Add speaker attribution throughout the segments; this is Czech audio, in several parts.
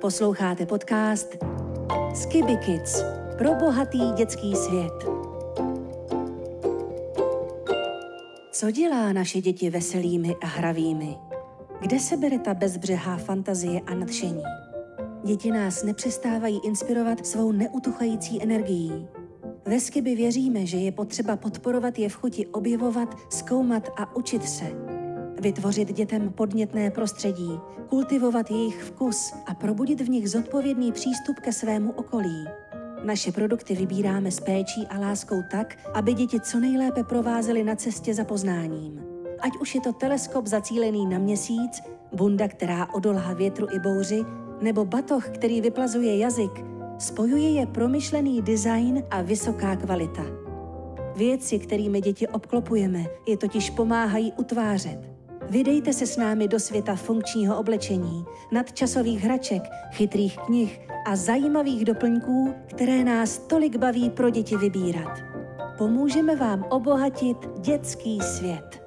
Speaker 1: Posloucháte podcast Skiby Kids pro bohatý dětský svět. Co dělá naše děti veselými a hravými? Kde se bere ta bezbřehá fantazie a nadšení? Děti nás nepřestávají inspirovat svou neutuchající energií. Ve Skiby věříme, že je potřeba podporovat je v chuti objevovat, zkoumat a učit se vytvořit dětem podnětné prostředí, kultivovat jejich vkus a probudit v nich zodpovědný přístup ke svému okolí. Naše produkty vybíráme s péčí a láskou tak, aby děti co nejlépe provázely na cestě za poznáním. Ať už je to teleskop zacílený na měsíc, bunda, která odolhá větru i bouři, nebo batoh, který vyplazuje jazyk, spojuje je promyšlený design a vysoká kvalita. Věci, kterými děti obklopujeme, je totiž pomáhají utvářet. Vydejte se s námi do světa funkčního oblečení, nadčasových hraček, chytrých knih a zajímavých doplňků, které nás tolik baví pro děti vybírat. Pomůžeme vám obohatit dětský svět.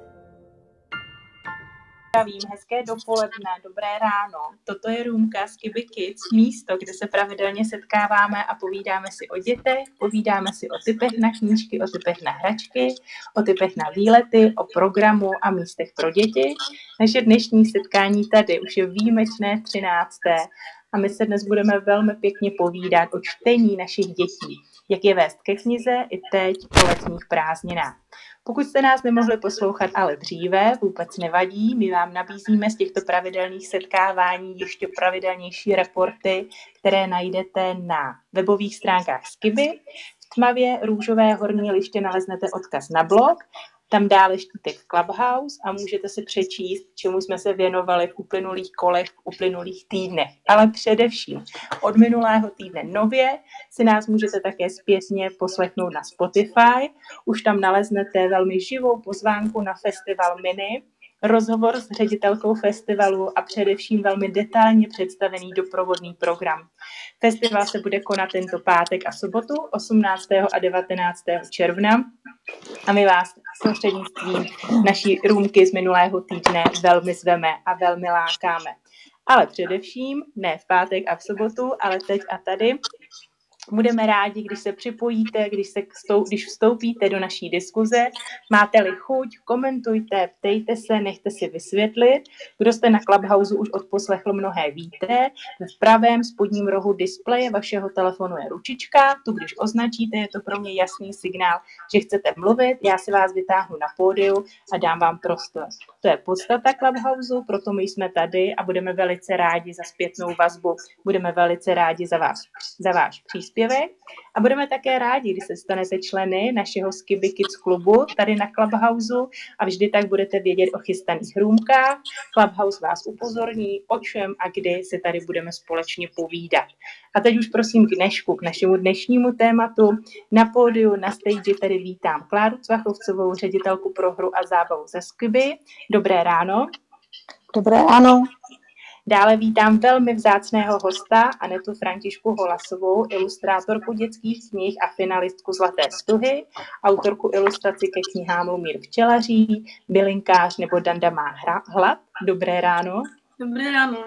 Speaker 2: Zdravím, hezké dopoledne, dobré ráno. Toto je Růmka z Kiby Kids, místo, kde se pravidelně setkáváme a povídáme si o dětech, povídáme si o typech na knížky, o typech na hračky, o typech na výlety, o programu a místech pro děti. Naše dnešní setkání tady už je výjimečné 13. a my se dnes budeme velmi pěkně povídat o čtení našich dětí, jak je vést ke knize i teď po letních prázdninách. Pokud jste nás nemohli poslouchat ale dříve, vůbec nevadí, my vám nabízíme z těchto pravidelných setkávání ještě pravidelnější reporty, které najdete na webových stránkách Skiby. V tmavě růžové horní liště naleznete odkaz na blog tam dále štítek Clubhouse a můžete si přečíst, čemu jsme se věnovali v uplynulých kolech, v uplynulých týdnech. Ale především od minulého týdne nově si nás můžete také zpětně poslechnout na Spotify. Už tam naleznete velmi živou pozvánku na festival Mini, rozhovor s ředitelkou festivalu a především velmi detailně představený doprovodný program. Festival se bude konat tento pátek a sobotu 18. a 19. června a my vás prostřednictvím naší růmky z minulého týdne velmi zveme a velmi lákáme. Ale především ne v pátek a v sobotu, ale teď a tady Budeme rádi, když se připojíte, když, se když vstoupíte do naší diskuze. Máte-li chuť, komentujte, ptejte se, nechte si vysvětlit. Kdo jste na Clubhouse už odposlechl mnohé víte. V pravém spodním rohu displeje vašeho telefonu je ručička. Tu, když označíte, je to pro mě jasný signál, že chcete mluvit. Já si vás vytáhnu na pódiu a dám vám prostor. To je podstata Clubhouse, proto my jsme tady a budeme velice rádi za zpětnou vazbu. Budeme velice rádi za, vás, za váš příspěvek příspěvek a budeme také rádi, když se stanete členy našeho Skiby Kids klubu tady na Clubhouse a vždy tak budete vědět o chystaných hrůmkách. Clubhouse vás upozorní, o čem a kdy se tady budeme společně povídat. A teď už prosím k dnešku, k našemu dnešnímu tématu. Na pódiu, na stage tady vítám Kláru Cvachovcovou, ředitelku pro hru a zábavu ze Skiby. Dobré ráno.
Speaker 3: Dobré ráno.
Speaker 2: Dále vítám velmi vzácného hosta Anetu Františku Holasovou, ilustrátorku dětských knih a finalistku Zlaté stuhy, autorku ilustraci ke knihám Lumír Včelaří, Bylinkář nebo Danda má hra, hlad. Dobré ráno.
Speaker 4: Dobré ráno.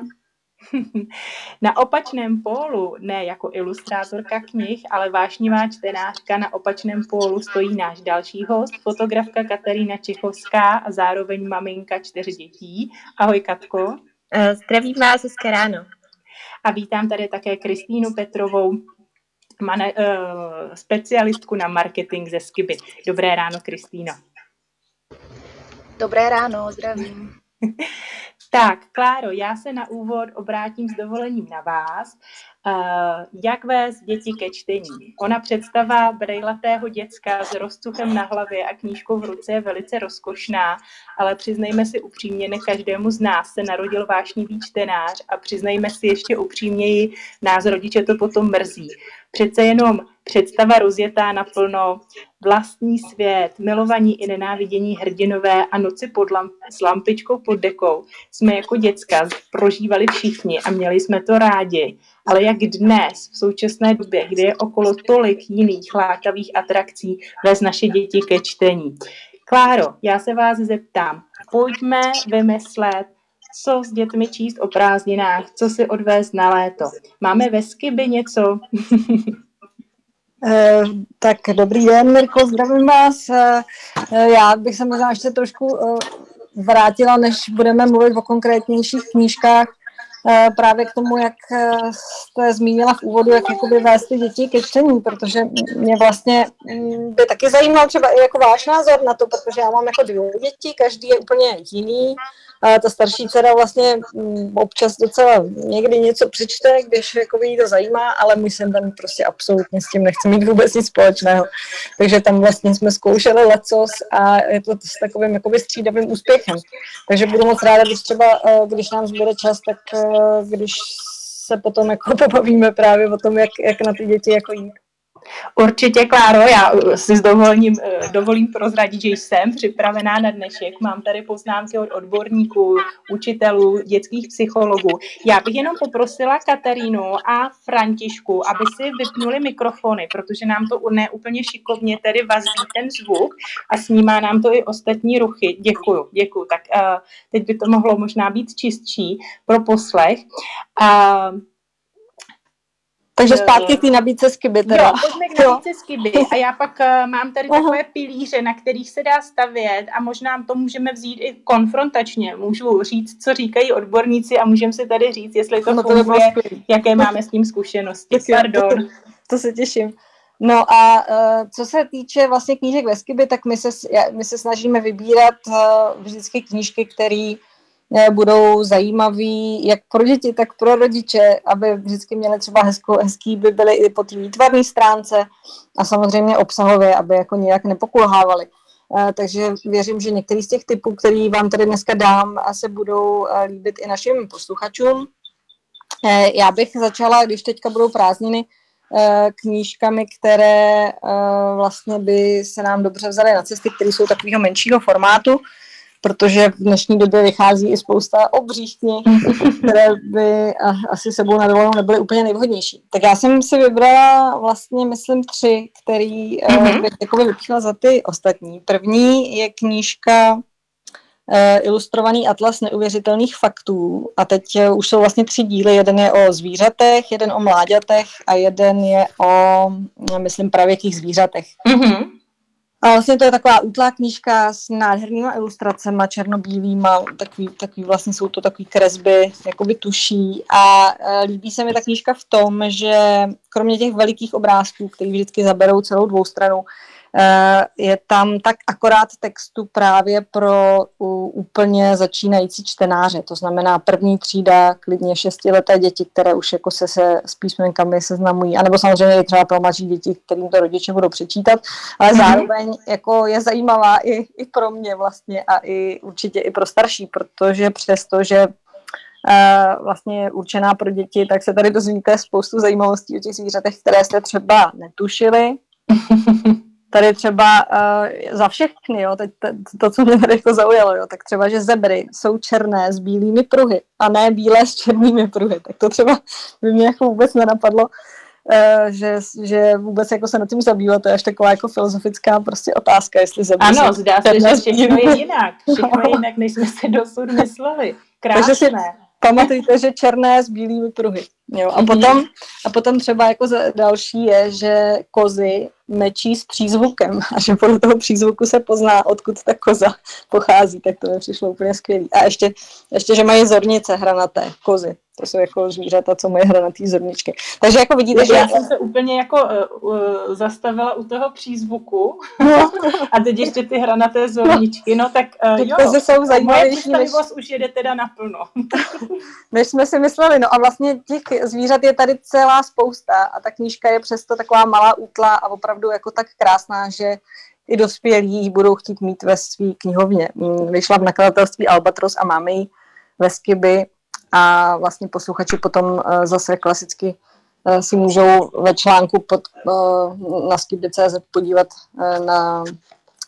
Speaker 2: Na opačném pólu, ne jako ilustrátorka knih, ale vášnivá čtenářka, na opačném pólu stojí náš další host, fotografka Katarína Čechovská a zároveň maminka čtyř dětí. Ahoj Katko.
Speaker 5: Eh, zdravím vás, hezké ráno.
Speaker 2: A vítám tady také Kristýnu Petrovou, mane, uh, specialistku na marketing ze Skiby. Dobré ráno, Kristýno.
Speaker 6: Dobré ráno, zdravím.
Speaker 2: Tak, Kláro, já se na úvod obrátím s dovolením na vás. Uh, jak vést děti ke čtení? Ona představa brejlatého děcka s rozcuchem na hlavě a knížkou v ruce je velice rozkošná, ale přiznejme si upřímně, ne každému z nás se narodil vášnivý čtenář a přiznejme si ještě upřímněji, nás rodiče to potom mrzí. Přece jenom představa rozjetá naplno, vlastní svět, milovaní i nenávidění hrdinové a noci pod lamp, s lampičkou pod dekou jsme jako děcka prožívali všichni a měli jsme to rádi. Ale jak dnes, v současné době, kdy je okolo tolik jiných lákavých atrakcí, vez naše děti ke čtení. Kláro, já se vás zeptám, pojďme vymyslet, co s dětmi číst o prázdninách, co si odvést na léto. Máme ve Skiby něco?
Speaker 3: Eh, tak dobrý den, Mirko, zdravím vás. Eh, já bych se možná ještě trošku eh, vrátila, než budeme mluvit o konkrétnějších knížkách, právě k tomu, jak jste zmínila v úvodu, jak jakoby vést ty děti ke čtení, protože mě vlastně mm, by taky zajímal třeba i jako váš názor na to, protože já mám jako dvě děti, každý je úplně jiný, a ta starší dcera vlastně mm, občas docela někdy něco přečte, když jako jí to zajímá, ale můj jsem tam prostě absolutně s tím nechce mít vůbec nic společného. Takže tam vlastně jsme zkoušeli lecos a je to s takovým jakoby střídavým úspěchem. Takže budu moc ráda, když třeba, eh, když nám zbude čas, tak eh, když se potom jako pobavíme právě o tom, jak, jak na ty děti jako jít.
Speaker 2: Určitě, Kláro, já si s dovolím, eh, dovolím prozradit, že jsem připravená na dnešek. Mám tady poznámky od odborníků, učitelů, dětských psychologů. Já bych jenom poprosila Katarínu a Františku, aby si vypnuli mikrofony, protože nám to ne úplně šikovně tedy vazí ten zvuk a snímá nám to i ostatní ruchy. Děkuju, děkuju. Tak uh, teď by to mohlo možná být čistší pro poslech. Uh,
Speaker 3: takže zpátky k té nabídce skiby teda.
Speaker 2: Jo, pojďme k nabídce skiby. A já pak uh, mám tady uh-huh. takové pilíře, na kterých se dá stavět a možná to můžeme vzít i konfrontačně. Můžu říct, co říkají odborníci a můžeme si tady říct, jestli to no, funguje, to jaké máme s tím zkušenosti. Pardon.
Speaker 3: To, to se těším. No a uh, co se týče vlastně knížek ve Skiby, tak my se, my se snažíme vybírat uh, vždycky knížky, které budou zajímavý jak pro děti, tak pro rodiče, aby vždycky měli třeba hezko, hezký, by byly i po té výtvarné stránce a samozřejmě obsahově, aby jako nějak nepokulhávali. Eh, takže věřím, že některý z těch typů, který vám tady dneska dám, se budou eh, líbit i našim posluchačům. Eh, já bych začala, když teďka budou prázdniny, knížkami, které vlastně by se nám dobře vzaly na cesty, které jsou takového menšího formátu protože v dnešní době vychází i spousta obřích knih, které by asi sebou na dovolenou nebyly úplně nejvhodnější. Tak já jsem si vybrala vlastně, myslím, tři, který mm-hmm. bych jakoby vypíchla za ty ostatní. První je knížka uh, ilustrovaný atlas neuvěřitelných faktů. A teď uh, už jsou vlastně tři díly. Jeden je o zvířatech, jeden o mláďatech a jeden je o, myslím, pravěkých zvířatech. Mm-hmm. A vlastně to je taková útlá knížka s nádhernýma ilustracemi, černobílýma, takový, takový vlastně jsou to takové kresby, jakoby tuší. A e, líbí se mi ta knížka v tom, že kromě těch velikých obrázků, které vždycky zaberou celou dvou stranu, je tam tak akorát textu právě pro úplně začínající čtenáře. To znamená první třída, klidně šestileté děti, které už jako se, se s písmenkami seznamují, anebo samozřejmě i třeba pro mladší děti, kterým to rodiče budou přečítat, ale mm-hmm. zároveň jako je zajímavá i, i pro mě vlastně a i určitě i pro starší, protože přesto, že Uh, vlastně je určená pro děti, tak se tady dozvíte spoustu zajímavostí o těch zvířatech, které jste třeba netušili. tady třeba uh, za všechny, jo, teď to, to, co mě tady jako zaujalo, jo, tak třeba, že zebry jsou černé s bílými pruhy a ne bílé s černými pruhy, tak to třeba by mě jako vůbec nenapadlo, uh, že, že vůbec jako se nad tím zabývat, to je až taková jako filozofická prostě otázka, jestli zebry
Speaker 2: Ano, zdá se, že všechno je jinak, všechno je jinak, než jsme si dosud mysleli. Krásné. Takže si,
Speaker 3: pamatujte, že černé s bílými pruhy. Jo? A, potom, a potom třeba jako další je, že kozy mečí s přízvukem a že podle toho přízvuku se pozná, odkud ta koza pochází, tak to mi přišlo úplně skvělý. A ještě, ještě že mají zornice hranaté, kozy. To jsou jako zvířata, co mají hranatý zorničky. Takže jako vidíte,
Speaker 2: že... Já jsem se úplně jako uh, uh, zastavila u toho přízvuku no. a teď ještě ty hranaté zorničky, no tak uh, jo,
Speaker 3: kozy jsou zajímavější.
Speaker 2: Moje než... už jede teda naplno.
Speaker 3: než jsme si mysleli, no a vlastně těch zvířat je tady celá spousta a ta knížka je přesto taková malá útla a opravdu jako tak krásná, že i dospělí budou chtít mít ve své knihovně. Vyšla v nakladatelství Albatros a máme ji ve Skiby a vlastně posluchači potom eh, zase klasicky eh, si můžou ve článku pod, eh, na skibdy.cz podívat na,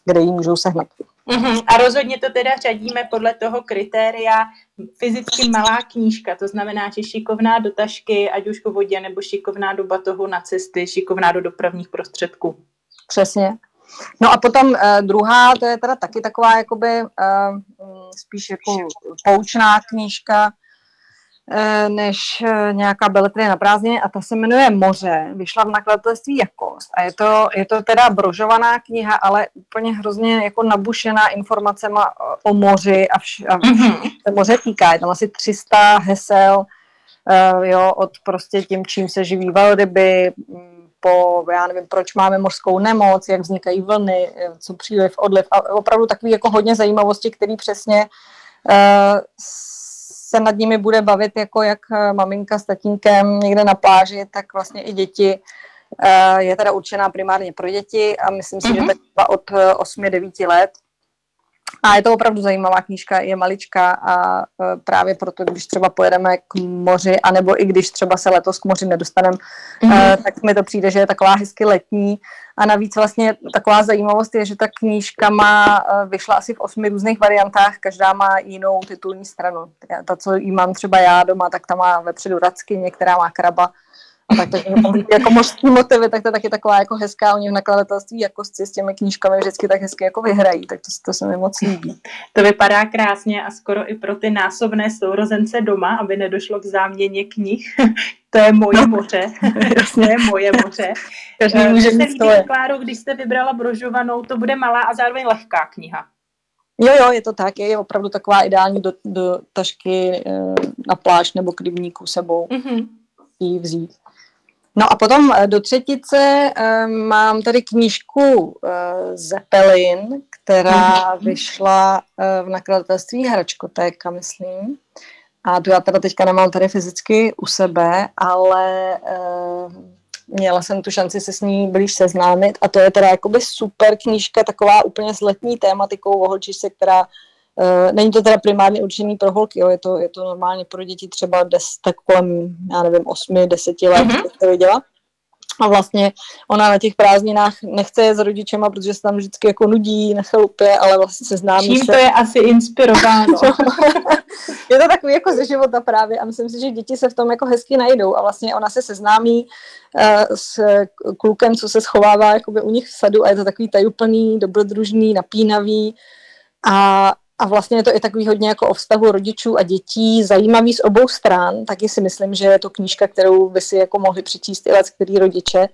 Speaker 3: kde ji můžou sehnat.
Speaker 2: Uh-huh. A rozhodně to teda řadíme podle toho kritéria fyzicky malá knížka, to znamená, že šikovná do tašky, ať už po vodě, nebo šikovná do batohu na cesty, šikovná do dopravních prostředků.
Speaker 3: Přesně. No a potom uh, druhá, to je teda taky taková jakoby uh, spíš jako poučná knížka, než uh, nějaká beletrie na prázdniny a ta se jmenuje Moře, vyšla v nakladatelství Jakost a je to, je to teda brožovaná kniha, ale úplně hrozně jako nabušená informacema o moři a, vš- a mm-hmm. se moře týká. Je tam asi 300 hesel, uh, jo, od prostě tím, čím se živí velryby, po, já nevím, proč máme mořskou nemoc, jak vznikají vlny, co příliv, odliv a opravdu takový jako hodně zajímavosti, který přesně uh, se nad nimi bude bavit jako jak eh, maminka s tatínkem někde na pláži, tak vlastně i děti. Uh, je teda určená primárně pro děti a myslím si, mm-hmm. že mhm. tak od 8-9 let. A je to opravdu zajímavá knížka, je maličká a e, právě proto, když třeba pojedeme k moři, anebo i když třeba se letos k moři nedostaneme, mm-hmm. tak mi to přijde, že je taková hezky letní. A navíc vlastně taková zajímavost je, že ta knížka má, e, vyšla asi v osmi různých variantách, každá má jinou titulní stranu. Ta, co jí mám třeba já doma, tak ta má vepředu racky, některá má kraba, a tak, tak jako mořský motivy, tak to je taky taková jako hezká, oni v nakladatelství jako s těmi knížkami vždycky tak hezky jako vyhrají, tak to, to se mi moc líbí.
Speaker 2: To vypadá krásně a skoro i pro ty násobné sourozence doma, aby nedošlo k záměně knih. to je moje moře. to je moje moře. Každý eh, může mít Kláro, když jste vybrala brožovanou, to bude malá a zároveň lehká kniha.
Speaker 3: Jo, jo, je to tak, je opravdu taková ideální do, do tašky eh, na pláž nebo k rybníku sebou mm-hmm. vzít. No a potom eh, do třetice eh, mám tady knížku eh, Zeppelin, která mhm. vyšla v nakladatelství Hračkotéka, myslím. A tu já teda teďka nemám tady fyzicky u sebe, ale měla jsem tu šanci se s ní blíž seznámit a to je teda jakoby super knížka, taková úplně s letní tématikou o holčičce, která není to teda primárně určený pro holky, jo, je, to, je to normálně pro děti třeba des, tak kolem, já nevím, 8-10 let, mm-hmm. to viděla. A vlastně ona na těch prázdninách nechce je s rodičema, protože se tam vždycky jako nudí na chalupě, ale vlastně se známí
Speaker 2: Čím se. to je asi inspirováno?
Speaker 3: je to takový jako ze života právě a myslím si, že děti se v tom jako hezky najdou a vlastně ona se seznámí uh, s klukem, co se schovává jakoby u nich v sadu a je to takový tajuplný, dobrodružný, napínavý a a vlastně je to i takový hodně jako o vztahu rodičů a dětí, zajímavý z obou stran, taky si myslím, že je to knížka, kterou by si jako mohli přečíst i který rodiče.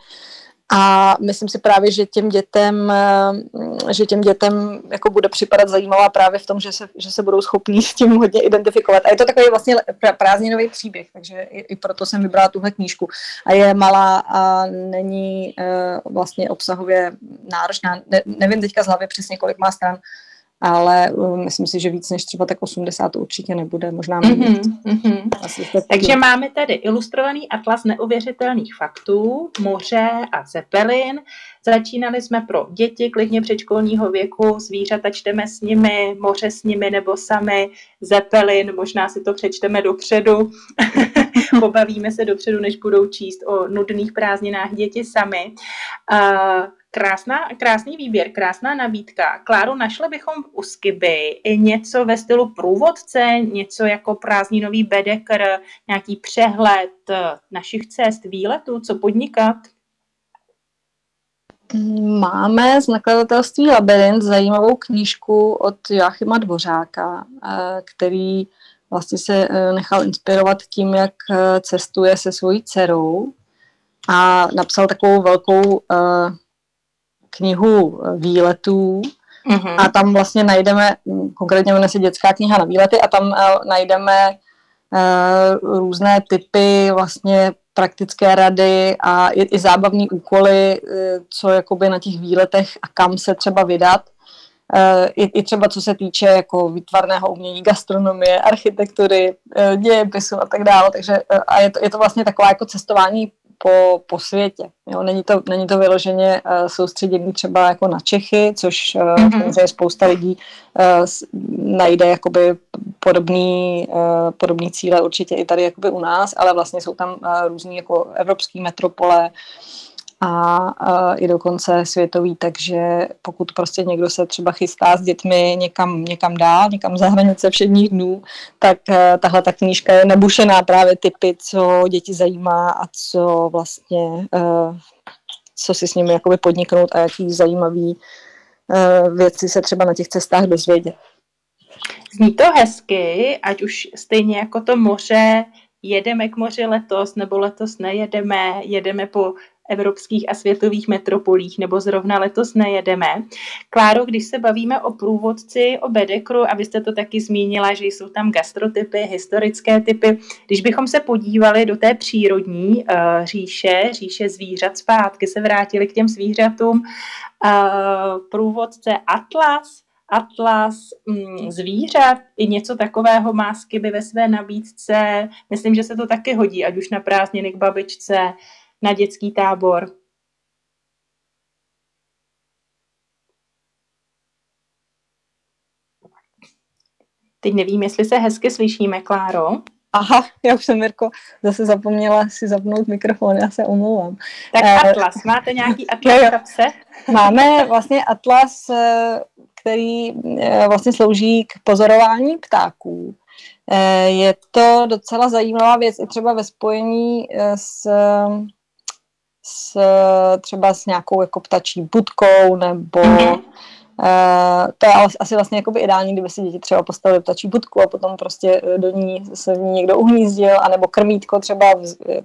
Speaker 3: A myslím si právě, že těm dětem, eh, že těm dětem jako bude připadat zajímavá právě v tom, že se, že se budou schopní s tím hodně identifikovat. A je to takový vlastně prázdninový příběh, takže i, proto jsem vybrala tuhle knížku. A je malá a není uh, vlastně obsahově náročná. Ne, nevím teďka z hlavy přesně, kolik má stran, ale um, myslím si, že víc než třeba tak 80 to určitě nebude, možná mm-hmm, mm-hmm.
Speaker 2: Takže máme tady ilustrovaný atlas neuvěřitelných faktů, moře a Zeppelin. Začínali jsme pro děti klidně předškolního věku, zvířata čteme s nimi, moře s nimi nebo sami, Zeppelin, možná si to přečteme dopředu, pobavíme se dopředu, než budou číst o nudných prázdninách děti sami. Uh, Krásná, krásný výběr, krásná nabídka. Kláru, našli bychom u Skiby něco ve stylu průvodce, něco jako prázdninový bedekr, nějaký přehled našich cest, výletů, co podnikat?
Speaker 3: Máme z nakladatelství Labyrint zajímavou knížku od Joachima Dvořáka, eh, který vlastně se eh, nechal inspirovat tím, jak eh, cestuje se svojí dcerou a napsal takovou velkou knihu eh, výletů mm-hmm. a tam vlastně najdeme, hm, konkrétně jmenuje se dětská kniha na výlety a tam uh, najdeme uh, různé typy vlastně praktické rady a i, i zábavní úkoly, uh, co jakoby na těch výletech a kam se třeba vydat. Uh, i, I třeba co se týče jako výtvarného umění, gastronomie, architektury, uh, dějepisu a tak dále. Takže uh, a je to, je to vlastně takové jako cestování po, po světě. Jo, není, to, není to vyloženě uh, soustředění třeba jako na Čechy, což uh, mm-hmm. spousta lidí uh, najde jakoby podobný, uh, podobný cíle určitě i tady jakoby u nás, ale vlastně jsou tam uh, různý jako evropský metropole, a, a i dokonce světový, takže pokud prostě někdo se třeba chystá s dětmi někam, někam dál, někam za hranice všedních dnů, tak uh, tahle ta knížka je nebušená právě typy, co děti zajímá a co vlastně, uh, co si s nimi jakoby podniknout a jaký zajímavý uh, věci se třeba na těch cestách dozvědět.
Speaker 2: Zní to hezky, ať už stejně jako to moře, jedeme k moři letos, nebo letos nejedeme, jedeme po evropských a světových metropolích, nebo zrovna letos nejedeme. Kláro, když se bavíme o průvodci, o Bedekru, a vy jste to taky zmínila, že jsou tam gastrotypy, historické typy, když bychom se podívali do té přírodní uh, říše, říše zvířat zpátky, se vrátili k těm zvířatům, uh, průvodce Atlas, atlas mm, zvířat, i něco takového má Skiby ve své nabídce. Myslím, že se to taky hodí, ať už na prázdniny k babičce, na dětský tábor. Teď nevím, jestli se hezky slyšíme, Kláro.
Speaker 3: Aha, já už jsem, Mirko, zase zapomněla si zapnout mikrofon, já se omlouvám.
Speaker 2: Tak uh, Atlas, máte nějaký Atlas v kapse?
Speaker 3: Máme vlastně Atlas, eh, který eh, vlastně slouží k pozorování ptáků. Je to docela zajímavá věc i třeba ve spojení s s, třeba s nějakou jako ptačí budkou nebo mm-hmm. Uh, to je asi vlastně jakoby ideální, kdyby si děti třeba postavili ptačí budku a potom prostě eh, do ní se v ní někdo uhnízdil, anebo krmítko třeba,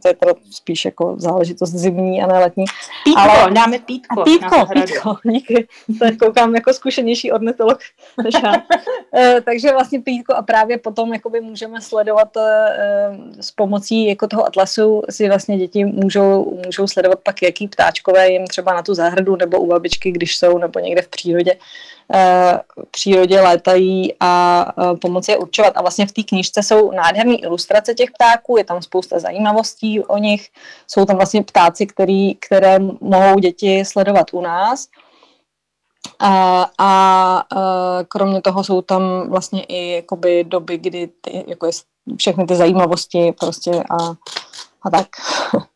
Speaker 3: to je to spíš jako záležitost zimní a ne letní.
Speaker 2: Pítko, Ale... dáme pítko.
Speaker 3: Pítko, pítko, díky. To koukám jako zkušenější ornitolog než já. uh, takže vlastně pítko a právě potom jakoby můžeme sledovat uh, s pomocí jako toho atlasu si vlastně děti můžou, můžou sledovat pak, jaký ptáčkové jim třeba na tu zahradu nebo u babičky, když jsou, nebo někde v přírodě, Eh, v přírodě létají a eh, pomoci je určovat. A vlastně v té knižce jsou nádherné ilustrace těch ptáků, je tam spousta zajímavostí o nich, jsou tam vlastně ptáci, který, které mohou děti sledovat u nás. A, a, a eh, kromě toho jsou tam vlastně i jakoby doby, kdy ty, jako je všechny ty zajímavosti prostě a, a tak.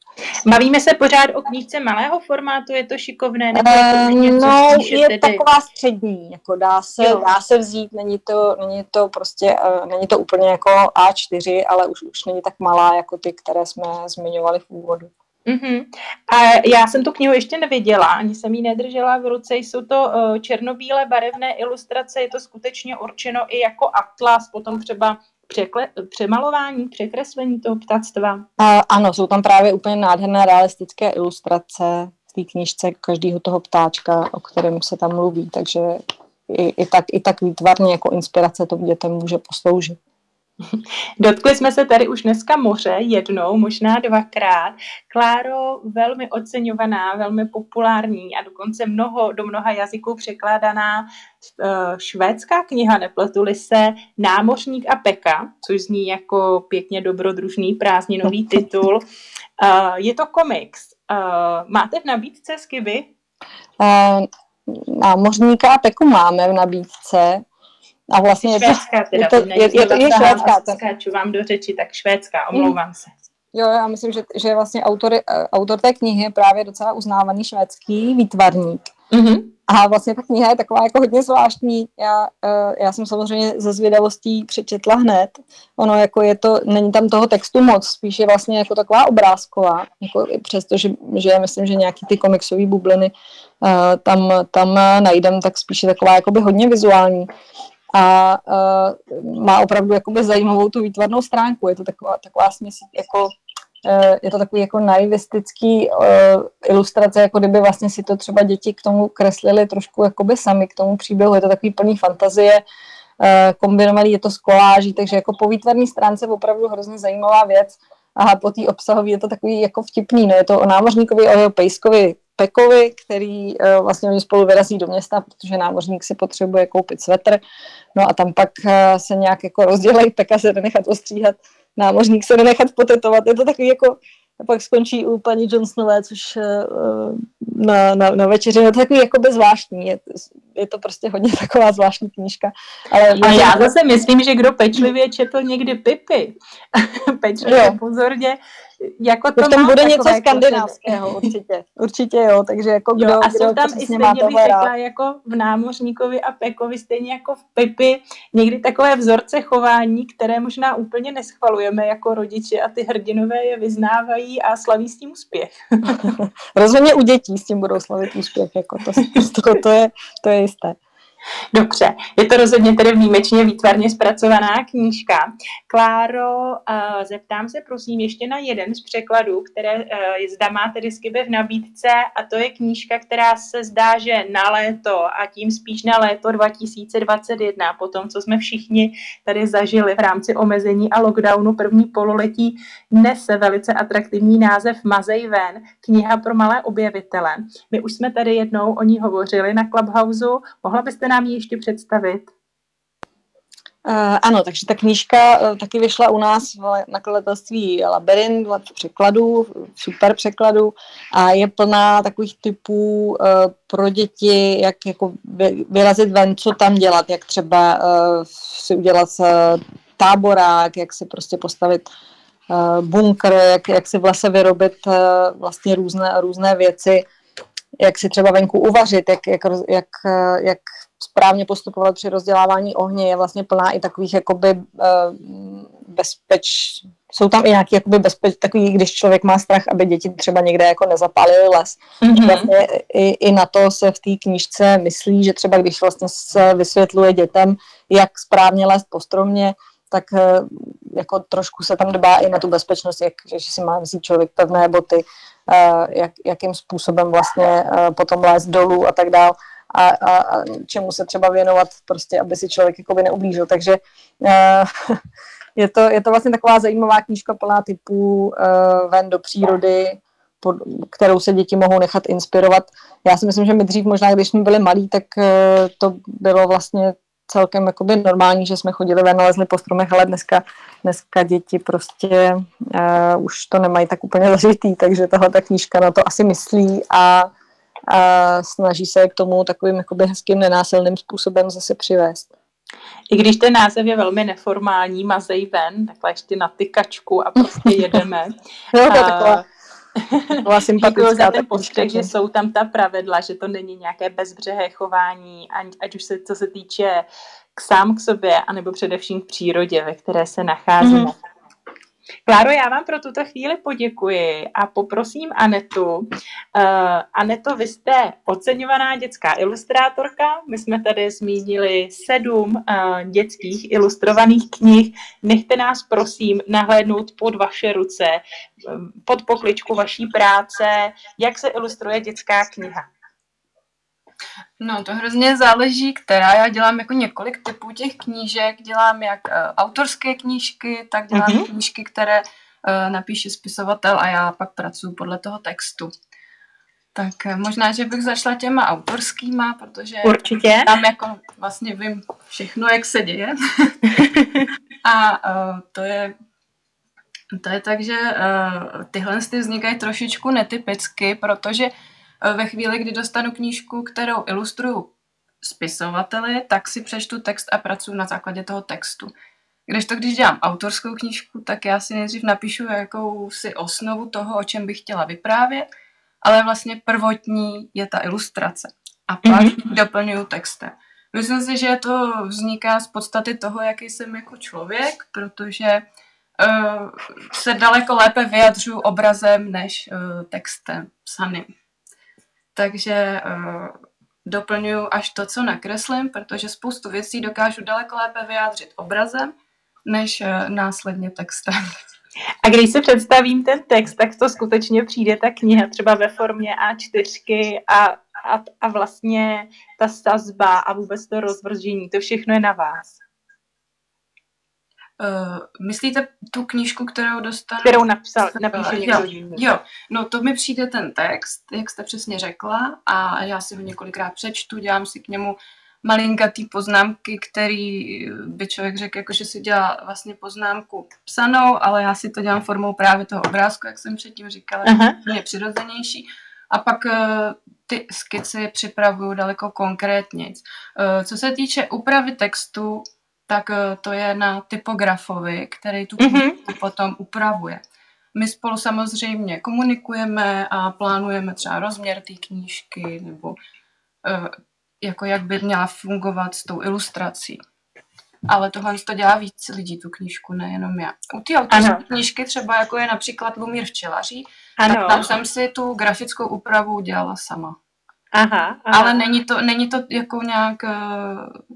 Speaker 2: Bavíme se pořád o knížce malého formátu, je to šikovné? Nebo je to ehm, něco
Speaker 3: no, je tedy... taková střední, jako dá se, dá se vzít, není to, není to prostě, uh, není to úplně jako A4, ale už, už není tak malá, jako ty, které jsme zmiňovali v úvodu.
Speaker 2: Uh-huh. A já jsem tu knihu ještě neviděla, ani jsem ji nedržela v ruce. Jsou to uh, černobílé barevné ilustrace, je to skutečně určeno i jako atlas, potom třeba překle, přemalování, překreslení toho ptactva?
Speaker 3: A, ano, jsou tam právě úplně nádherné realistické ilustrace v té knižce každého toho ptáčka, o kterém se tam mluví, takže i, i, tak, i tak výtvarně jako inspirace to dětem může posloužit.
Speaker 2: Dotkli jsme se tady už dneska moře jednou, možná dvakrát. Kláro, velmi oceňovaná, velmi populární a dokonce mnoho, do mnoha jazyků překládaná eh, švédská kniha, nepletuli se, Námořník a peka, což zní jako pěkně dobrodružný prázdninový titul. Eh, je to komiks. Eh, máte v nabídce Skiby?
Speaker 3: Námořníka a peku máme v nabídce.
Speaker 2: A vlastně je to, švédská teda, je to, je, je, to, je švédská. Skáču vám do řeči, tak švédská, omlouvám mm. se.
Speaker 3: Jo, já myslím, že, že vlastně autor, eh, autor té knihy je právě docela uznávaný švédský výtvarník. Mm-hmm. A vlastně ta kniha je taková jako hodně zvláštní. Já, uh, já jsem samozřejmě ze zvědavostí přečetla hned. Ono jako je to, není tam toho textu moc, spíš je vlastně jako taková obrázková, jako přesto, že, že myslím, že nějaký ty komiksové bubliny uh, tam, tam najdem, tak spíš je taková jakoby hodně vizuální a uh, má opravdu jakoby zajímavou tu výtvarnou stránku. Je to taková, taková směs, jako uh, je to takový jako naivistický uh, ilustrace, jako kdyby vlastně si to třeba děti k tomu kreslili trošku jakoby sami k tomu příběhu. Je to takový plný fantazie, uh, kombinovaný je to s koláží, takže jako po výtvarné stránce opravdu hrozně zajímavá věc. A po té obsahové je to takový jako vtipný, no je to o námořníkovi, o jeho pejskovi Pekovi, který uh, vlastně oni spolu vyrazí do města, protože námořník si potřebuje koupit svetr, no a tam pak uh, se nějak jako rozdělají, Peka se nechat ostříhat, námořník se nechat potetovat, je to takový jako, a pak skončí u paní Johnsonové, což uh, na, na, na večeři, je to takový jako zvláštní, je, je to prostě hodně taková zvláštní knížka. Ale
Speaker 2: a já zase myslím, že kdo pečlivě četl někdy Pipy, pečlivě jo. pozorně, jako to
Speaker 3: tam bude něco skandinávského, určitě. Určitě jo, takže jako kdo,
Speaker 2: jo, a jsou
Speaker 3: kdo
Speaker 2: tam i stejně bych řekla, jako v Námořníkovi a Pekovi, stejně jako v Pipi, někdy takové vzorce chování, které možná úplně neschvalujeme jako rodiče a ty hrdinové je vyznávají a slaví s tím úspěch.
Speaker 3: Rozhodně u dětí s tím budou slavit úspěch, jako to, to, to, je, to je sexta.
Speaker 2: Dobře, je to rozhodně tedy výjimečně výtvarně zpracovaná knížka. Kláro, uh, zeptám se prosím ještě na jeden z překladů, které uh, zda má tedy Skybe v nabídce a to je knížka, která se zdá, že na léto a tím spíš na léto 2021, po tom, co jsme všichni tady zažili v rámci omezení a lockdownu první pololetí, nese velice atraktivní název Mazej ven, kniha pro malé objevitele. My už jsme tady jednou o ní hovořili na Clubhouse. Mohla byste nám ji ještě představit?
Speaker 3: Uh, ano, takže ta knížka uh, taky vyšla u nás v nakladatelství Labyrint v překladů, super překladů a je plná takových typů uh, pro děti, jak jako vy, vyrazit ven, co tam dělat, jak třeba uh, si udělat uh, táborák, jak si prostě postavit uh, bunkr, jak, jak si v lese vyrobit uh, vlastně různé, různé věci, jak si třeba venku uvařit, jak, jak, jak, jak správně postupovat při rozdělávání ohně, je vlastně plná i takových jakoby uh, bezpeč, jsou tam i nějaký jakoby bezpeč, takový, když člověk má strach, aby děti třeba někde jako nezapálily les. Mm-hmm. Vlastně i, i na to se v té knížce myslí, že třeba když vlastně se vysvětluje dětem, jak správně lézt po stromě, tak eh, jako trošku se tam dbá i na tu bezpečnost, jak, že si má vzít člověk pevné boty, eh, jak, jakým způsobem vlastně potom lézt dolů a tak dále a, a, a čemu se třeba věnovat, prostě, aby si člověk jakoby neublížil. Takže uh, je, to, je to vlastně taková zajímavá knížka plná typů uh, ven do přírody, pod, kterou se děti mohou nechat inspirovat. Já si myslím, že my dřív možná, když jsme byli malí, tak uh, to bylo vlastně celkem jakoby normální, že jsme chodili ven, nalezli po stromech, ale dneska, dneska děti prostě uh, už to nemají tak úplně zažitý, takže tahle ta knížka na to asi myslí a a snaží se k tomu takovým jakoby hezkým nenásilným způsobem zase přivést.
Speaker 2: I když ten název je velmi neformální, mazej ven, takhle ještě na tykačku a prostě jedeme.
Speaker 3: no, to je taková, taková
Speaker 2: sympatická. za ten postřeh, že jsou tam ta pravidla, že to není nějaké bezbřehé chování, ať už se, co se týče k sám k sobě, anebo především k přírodě, ve které se nacházíme. Mm. Kláro, já vám pro tuto chvíli poděkuji a poprosím Anetu. Uh, Aneto, vy jste oceňovaná dětská ilustrátorka. My jsme tady zmínili sedm uh, dětských ilustrovaných knih. Nechte nás prosím nahlédnout pod vaše ruce, pod pokličku vaší práce, jak se ilustruje dětská kniha.
Speaker 4: No, to hrozně záleží, která. Já dělám jako několik typů těch knížek. Dělám jak uh, autorské knížky, tak dělám mm-hmm. knížky, které uh, napíše spisovatel a já pak pracuji podle toho textu. Tak uh, možná, že bych začala těma autorskýma, protože
Speaker 2: Určitě.
Speaker 4: tam jako vlastně vím všechno, jak se děje. a to je to je tak, že tyhle vznikají trošičku netypicky, protože ve chvíli, kdy dostanu knížku, kterou ilustruju spisovateli, tak si přečtu text a pracuji na základě toho textu. Když to, když dělám autorskou knížku, tak já si nejdřív napíšu jakousi osnovu toho, o čem bych chtěla vyprávět, ale vlastně prvotní je ta ilustrace. A pak mm-hmm. doplňuju textem. Myslím si, že to vzniká z podstaty toho, jaký jsem jako člověk, protože uh, se daleko lépe vyjadřuju obrazem než uh, textem psaným takže uh, doplňuju až to, co nakreslím, protože spoustu věcí dokážu daleko lépe vyjádřit obrazem, než uh, následně textem.
Speaker 2: A když si představím ten text, tak to skutečně přijde ta kniha třeba ve formě A4 a, a, a vlastně ta sazba a vůbec to rozvržení, to všechno je na vás.
Speaker 4: Uh, myslíte tu knížku, kterou dostanu?
Speaker 2: Kterou napsal, napíše
Speaker 4: někdo jo, jo, no to mi přijde ten text, jak jste přesně řekla, a já si ho několikrát přečtu, dělám si k němu malinkatý poznámky, který by člověk řekl, jako že si dělá vlastně poznámku psanou, ale já si to dělám formou právě toho obrázku, jak jsem předtím říkala, Aha. je přirozenější. A pak uh, ty skici připravuju daleko konkrétně. Uh, co se týče úpravy textu, tak uh, to je na typografovi, který tu mm-hmm. potom upravuje. My spolu samozřejmě komunikujeme a plánujeme třeba rozměr té knížky nebo uh, jako jak by měla fungovat s tou ilustrací. Ale tohle to dělá víc lidí, tu knížku, nejenom já. U té autorské knížky třeba, jako je například Lumír Včelaří, ano. tak tam jsem si tu grafickou úpravu dělala sama. Aha, aha. Ale není to, není to jako nějak uh,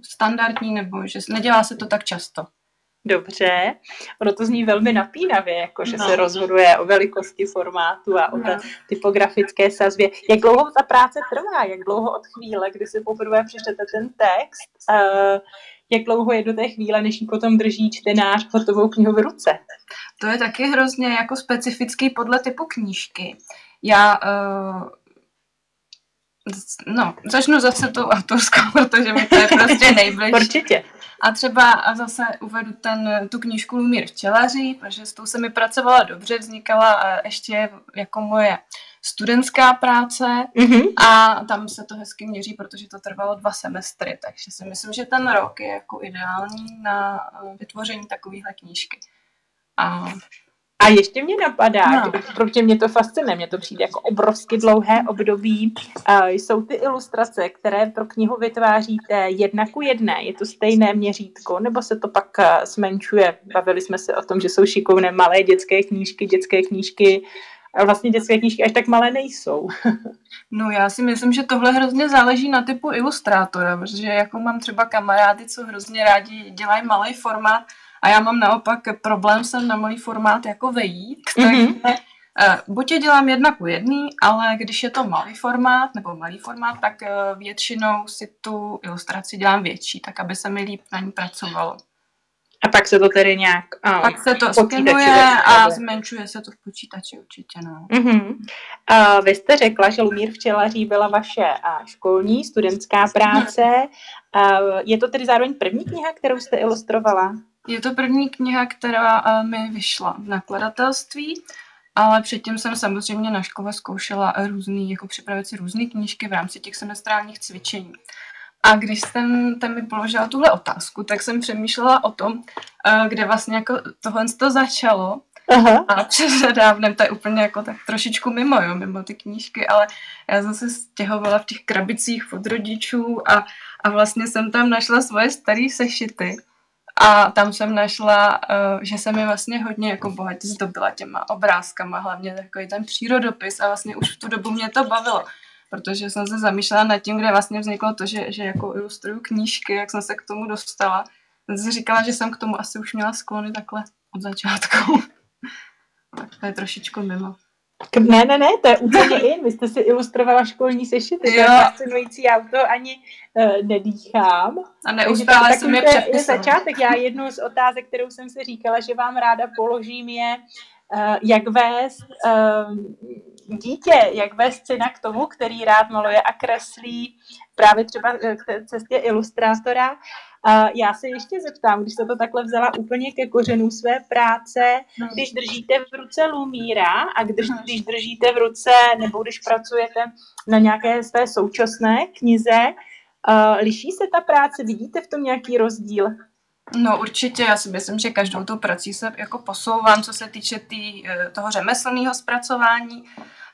Speaker 4: standardní, nebo že nedělá se to tak často.
Speaker 2: Dobře, ono to zní velmi napínavě, jako že no. se rozhoduje o velikosti formátu a o té no. typografické sazbě. Jak dlouho ta práce trvá? Jak dlouho od chvíle, kdy si poprvé přečtete ten text, uh, jak dlouho je do té chvíle, než ji potom drží čtenář hotovou knihu v ruce?
Speaker 4: To je taky hrozně jako specifický podle typu knížky. Já uh, No, začnu zase tou autorskou, protože mi to je prostě nejbližší.
Speaker 2: Určitě.
Speaker 4: A třeba zase uvedu ten, tu knížku Lumír včelaří, protože s tou se mi pracovala dobře, vznikala ještě jako moje studentská práce mm-hmm. a tam se to hezky měří, protože to trvalo dva semestry, takže si myslím, že ten rok je jako ideální na vytvoření takovéhle knížky.
Speaker 2: A a ještě mě napadá, no. protože mě to fascinuje, mě to přijde jako obrovsky dlouhé období. Uh, jsou ty ilustrace, které pro knihu vytváříte jedna ku jedné, je to stejné měřítko, nebo se to pak uh, zmenšuje? Bavili jsme se o tom, že jsou šikovné malé dětské knížky, dětské knížky, a vlastně dětské knížky až tak malé nejsou.
Speaker 4: no já si myslím, že tohle hrozně záleží na typu ilustrátora, protože jako mám třeba kamarády, co hrozně rádi dělají malý formát, a já mám naopak problém sem na malý formát jako vejít, mm-hmm. takže uh, buď je dělám jedna ku jedný, ale když je to malý formát nebo malý formát, tak uh, většinou si tu ilustraci dělám větší, tak aby se mi líp na ní pracovalo.
Speaker 2: A pak se to tedy nějak
Speaker 4: uh, Pak se to skenuje a zmenšuje se to v počítači určitě, no.
Speaker 2: Uh-huh. Uh, vy jste řekla, že Lumír včelaří byla vaše uh, školní, studentská práce. Uh, je to tedy zároveň první kniha, kterou jste ilustrovala?
Speaker 4: Je to první kniha, která uh, mi vyšla v nakladatelství, ale předtím jsem samozřejmě na škole zkoušela různý, jako připravit si různé knížky v rámci těch semestrálních cvičení. A když jsem tam mi položila tuhle otázku, tak jsem přemýšlela o tom, uh, kde vlastně jako tohle to začalo. Aha. A před nedávnem, to je úplně jako tak trošičku mimo, jo, mimo ty knížky, ale já jsem se stěhovala v těch krabicích od rodičů a, a vlastně jsem tam našla svoje staré sešity a tam jsem našla, uh, že se mi vlastně hodně jako bohatě zdobila těma obrázkama, hlavně takový ten přírodopis a vlastně už v tu dobu mě to bavilo, protože jsem se zamýšlela nad tím, kde vlastně vzniklo to, že, že jako ilustruju knížky, jak jsem se k tomu dostala. Jsem si říkala, že jsem k tomu asi už měla sklony takhle od začátku. tak to je trošičku mimo.
Speaker 2: Ne, ne, ne, to je úplně in. Vy jste si ilustrovala školní sešity, to je fascinující, já to ani uh, nedýchám.
Speaker 4: A neustále jsem je
Speaker 2: je začátek. Já jednu z otázek, kterou jsem si říkala, že vám ráda položím, je, uh, jak vést uh, dítě, jak vést syna k tomu, který rád maluje a kreslí právě třeba k cestě ilustrátora. A já se ještě zeptám, když se to takhle vzala úplně ke kořenům své práce, no. když držíte v ruce Lumíra a když, no. když držíte v ruce, nebo když pracujete na nějaké své současné knize, liší se ta práce? Vidíte v tom nějaký rozdíl?
Speaker 4: No určitě, já si myslím, že každou tou prací se jako posouvám, co se týče tý, eh, toho řemeslného zpracování,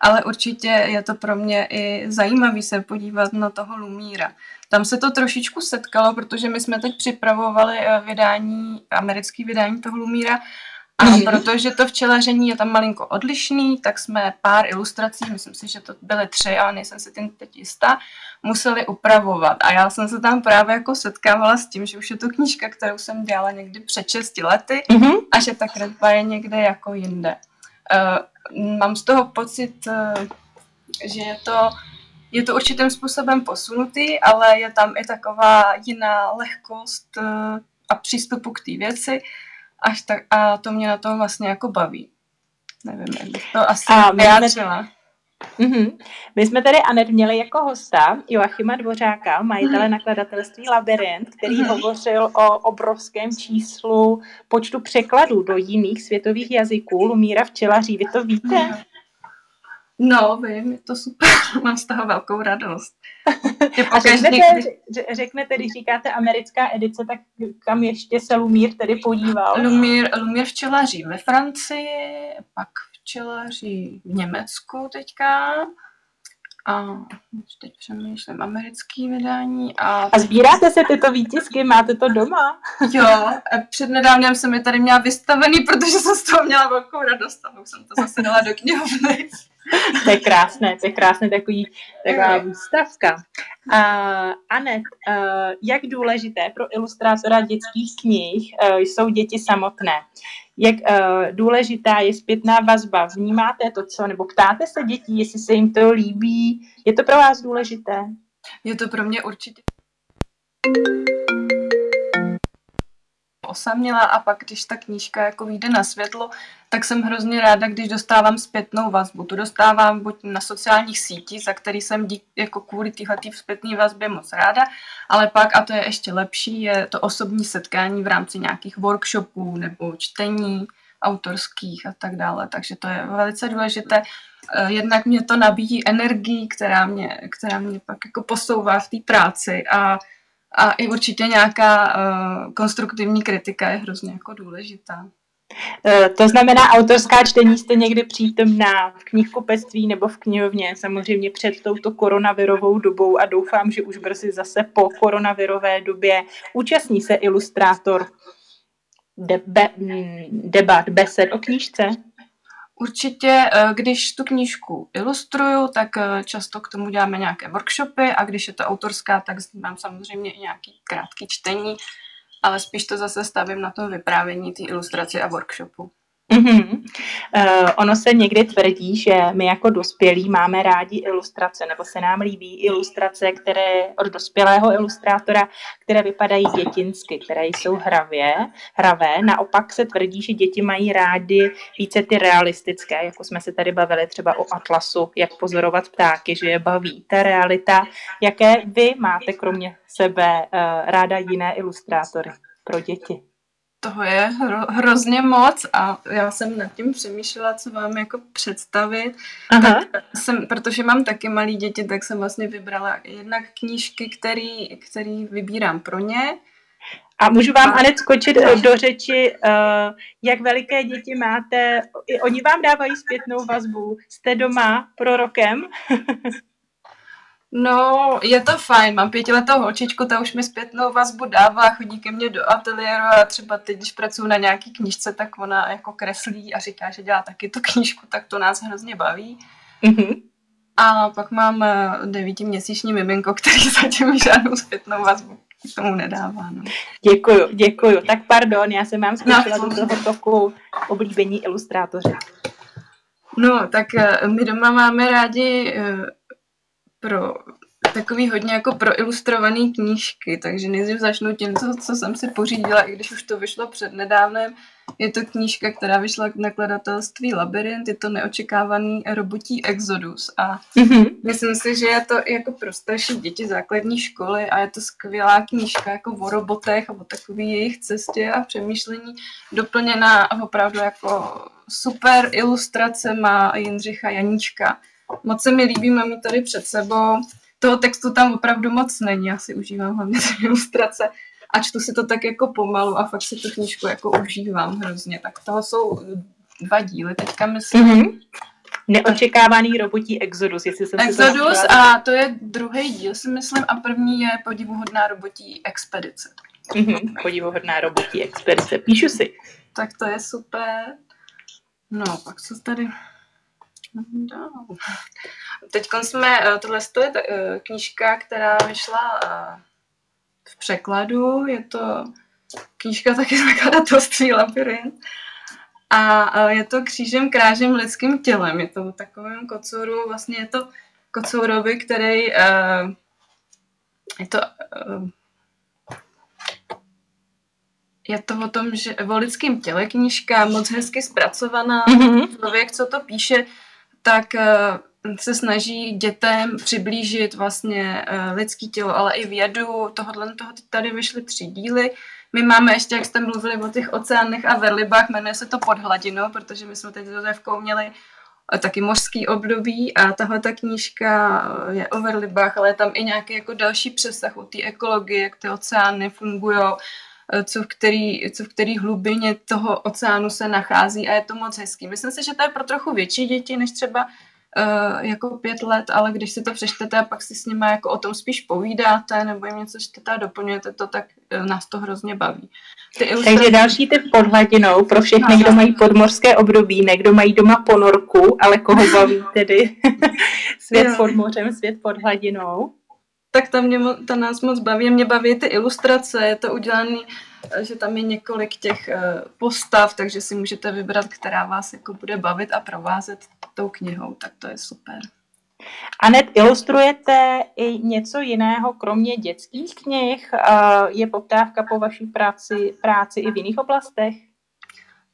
Speaker 4: ale určitě je to pro mě i zajímavé se podívat na toho Lumíra. Tam se to trošičku setkalo, protože my jsme teď připravovali eh, vydání, americký vydání toho Lumíra a mm. protože to včelaření je tam malinko odlišný, tak jsme pár ilustrací, myslím si, že to byly tři, ale nejsem si tím teď jistá, museli upravovat. A já jsem se tam právě jako setkávala s tím, že už je to knížka, kterou jsem dělala někdy před 6 lety mm-hmm. a že ta kresba je někde jako jinde. Uh, mám z toho pocit, uh, že je to je to určitým způsobem posunutý, ale je tam i taková jiná lehkost uh, a přístupu k té věci až tak, a to mě na tom vlastně jako baví. Nevím, jak bych to asi a vyjádřila.
Speaker 2: Mm-hmm. My jsme tady Anet měli jako hosta Joachima Dvořáka, majitele nakladatelství Labyrint, který mm-hmm. hovořil o obrovském číslu počtu překladů do jiných světových jazyků Lumíra včelaří. Vy to víte?
Speaker 4: No, vím, je to super, mám z toho velkou radost.
Speaker 2: A řeknete, řeknete, když říkáte americká edice, tak kam ještě se Lumír tedy podíval?
Speaker 4: Lumír, Lumír včelaří ve Francii, pak včelaří v Německu teďka, a teď přemýšlím, americký vydání. A,
Speaker 2: a sbíráte se tyto výtisky? Máte to doma?
Speaker 4: jo, před nedávnem jsem je tady měla vystavený, protože jsem z toho měla velkou radost a už jsem to zase dala do knihovny.
Speaker 2: to je krásné, to je krásné takový, taková výstavka. Uh, Anet, uh, jak důležité pro ilustrátora dětských knih uh, jsou děti samotné? Jak uh, důležitá je zpětná vazba? Vnímáte to, co, nebo ptáte se dětí, jestli se jim to líbí? Je to pro vás důležité?
Speaker 4: Je to pro mě určitě osaměla a pak, když ta knížka jako vyjde na světlo, tak jsem hrozně ráda, když dostávám zpětnou vazbu. Tu dostávám buď na sociálních sítích, za který jsem dík, jako kvůli téhle zpětné vazbě moc ráda, ale pak, a to je ještě lepší, je to osobní setkání v rámci nějakých workshopů nebo čtení autorských a tak dále. Takže to je velice důležité. Eh, jednak mě to nabíjí energii, která mě, která mě pak jako posouvá v té práci a a i určitě nějaká uh, konstruktivní kritika je hrozně jako důležitá.
Speaker 2: Eh, to znamená, autorská čtení jste někdy přítomná v knihkupectví nebo v knihovně, samozřejmě před touto koronavirovou dobou a doufám, že už brzy zase po koronavirové době účastní se ilustrátor debat, besed o knížce?
Speaker 4: Určitě, eh, když tu knížku ilustruju, tak eh, často k tomu děláme nějaké workshopy a když je to autorská, tak mám samozřejmě i nějaký krátký čtení, ale spíš to zase stavím na tom vyprávění té ilustraci a workshopu.
Speaker 2: Mm-hmm. Uh, ono se někdy tvrdí, že my jako dospělí máme rádi ilustrace, nebo se nám líbí ilustrace, které od dospělého ilustrátora, které vypadají dětinsky, které jsou hravě, hravé. Naopak se tvrdí, že děti mají rádi více ty realistické, jako jsme se tady bavili třeba o Atlasu, jak pozorovat ptáky, že je baví. Ta realita, jaké vy máte kromě sebe uh, ráda jiné ilustrátory pro děti?
Speaker 4: Toho je hro, hrozně moc a já jsem nad tím přemýšlela, co vám jako představit. Aha. Tak jsem, protože mám taky malý děti, tak jsem vlastně vybrala jednak knížky, který, který vybírám pro ně.
Speaker 2: A můžu vám, Anet, skočit do řeči, uh, jak veliké děti máte. I oni vám dávají zpětnou vazbu. Jste doma prorokem?
Speaker 4: No, je to fajn, mám pětiletou holčičku, ta už mi zpětnou vazbu dává, chodí ke mně do ateliéru a třeba teď, když pracuji na nějaký knížce, tak ona jako kreslí a říká, že dělá taky tu knížku, tak to nás hrozně baví. Mm-hmm. A pak mám eh, devítiměsíční miminko, který zatím žádnou zpětnou vazbu k tomu nedává. No.
Speaker 2: Děkuju, děkuju. Tak pardon, já jsem vám zkoušela no. do toho toku oblíbení ilustrátoři.
Speaker 4: No, tak eh, my doma máme rádi eh, pro takový hodně jako pro ilustrované knížky, takže nejdřív začnu tím, co, co jsem si pořídila, i když už to vyšlo před nedávnem. Je to knížka, která vyšla k nakladatelství Labyrint, je to neočekávaný robotí Exodus a mm-hmm. myslím si, že je to jako pro starší děti základní školy a je to skvělá knížka jako o robotech a o takový jejich cestě a přemýšlení doplněná opravdu jako super ilustrace má Jindřicha Janíčka Moc se mi líbí, mám ji tady před sebou. Toho textu tam opravdu moc není, já si užívám hlavně ilustrace a čtu si to tak jako pomalu a fakt si tu knížku jako užívám hrozně. Tak toho jsou dva díly, teďka myslím. Mm-hmm.
Speaker 2: Neočekávaný robotí Exodus, jestli jsem
Speaker 4: Exodus si to a to je druhý díl, si myslím, a první je podivuhodná robotí expedice.
Speaker 2: Mm-hmm, podivuhodná robotí expedice, píšu si.
Speaker 4: Tak to je super. No, pak co tady Teď jsme, eh, tohle je eh, knížka, která vyšla eh, v překladu, je to knížka taky z nakladatelství Labyrint. A je to křížem krážem lidským tělem. Je to takovým kocouru, vlastně je to kocourovi, který je to je to o tom, že o lidském těle knížka, moc hezky zpracovaná. Mm-hmm. Člověk, co to píše, tak eh, se snaží dětem přiblížit vlastně eh, lidský tělo, ale i vědu. Tohle toho tady vyšly tři díly. My máme ještě, jak jste mluvili o těch oceánech a verlibách, jmenuje se to pod hladinou, protože my jsme teď s Josefkou měli taky mořský období a tahle ta knížka je o verlibách, ale je tam i nějaký jako další přesah o té ekologie, jak ty oceány fungují, co v, který, co v který hlubině toho oceánu se nachází a je to moc hezký. Myslím si, že to je pro trochu větší děti, než třeba uh, jako pět let, ale když si to přečtete a pak si s nimi jako o tom spíš povídáte nebo jim něco čtete a doplňujete to, tak uh, nás to hrozně baví.
Speaker 2: Ty ilustrace... Takže další typ pod hladinou pro všechny, kdo mají podmořské období, ne kdo mají doma ponorku, ale koho baví tedy svět pod mořem, svět pod hladinou
Speaker 4: tak ta, mě, ta nás moc baví. Mě baví ty ilustrace, je to udělané, eh, že tam je několik těch uh, postav, takže si můžete vybrat, která vás jako bude bavit a provázet tou knihou, tak to je super.
Speaker 2: Anet, ilustrujete i něco jiného, kromě dětských knih? Uh, je poptávka po vaší práci, práci i v jiných oblastech?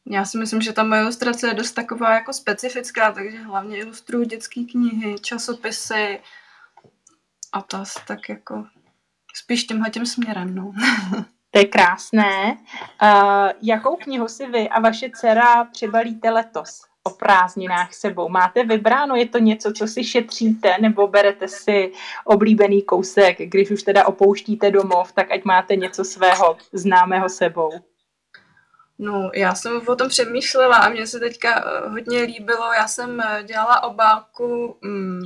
Speaker 4: Já si myslím, že ta moje ilustrace je dost taková jako specifická, takže hlavně ilustruju dětské knihy, časopisy, a to asi tak jako spíš tímhle tím směrem, no.
Speaker 2: To je krásné. Uh, jakou knihu si vy a vaše dcera přibalíte letos o prázdninách sebou? Máte vybráno? Je to něco, co si šetříte, nebo berete si oblíbený kousek, když už teda opouštíte domov, tak ať máte něco svého známého sebou?
Speaker 4: No, já jsem o tom přemýšlela a mně se teďka eh, hodně líbilo. Já jsem eh, dělala obálku mm,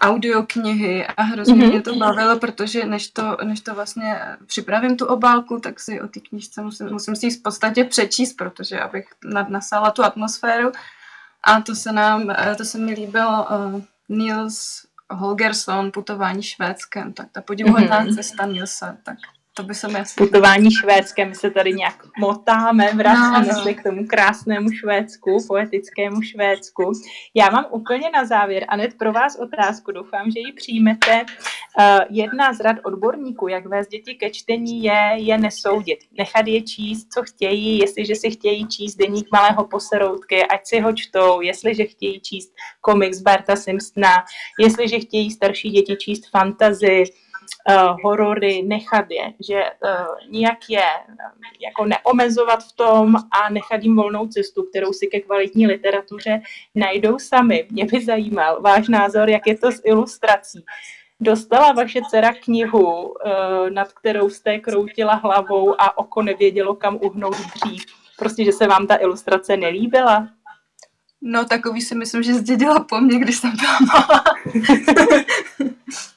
Speaker 4: audioknihy a hrozně mm-hmm. mě to bavilo, protože než to, než to vlastně připravím tu obálku, tak si o té knižce musím, musím si ji v podstatě přečíst, protože abych nadnasala tu atmosféru. A to se nám, to se mi líbilo uh, Niels Holgersson, Putování švédskem, tak ta podivuhodná mm-hmm. cesta Nielsa, tak to by se mi asi...
Speaker 2: Putování švédské, my se tady nějak motáme, vracíme no, no. se k tomu krásnému Švédsku, poetickému Švédsku. Já mám úplně na závěr, Anet, pro vás otázku, doufám, že ji přijmete. Uh, jedna z rad odborníků, jak vést děti ke čtení, je, je nesoudit. Nechat je číst, co chtějí, jestliže si chtějí číst deník malého poseroutky, ať si ho čtou, jestliže chtějí číst komiks Barta Simpsona, jestliže chtějí starší děti číst fantazy, uh, horory nechat je, že uh, nijak je jako neomezovat v tom a nechat jim volnou cestu, kterou si ke kvalitní literatuře najdou sami. Mě by zajímal váš názor, jak je to s ilustrací. Dostala vaše dcera knihu, uh, nad kterou jste kroutila hlavou a oko nevědělo, kam uhnout dřív. Prostě, že se vám ta ilustrace nelíbila?
Speaker 4: No, takový si myslím, že zdědila po mně, když jsem byla malá.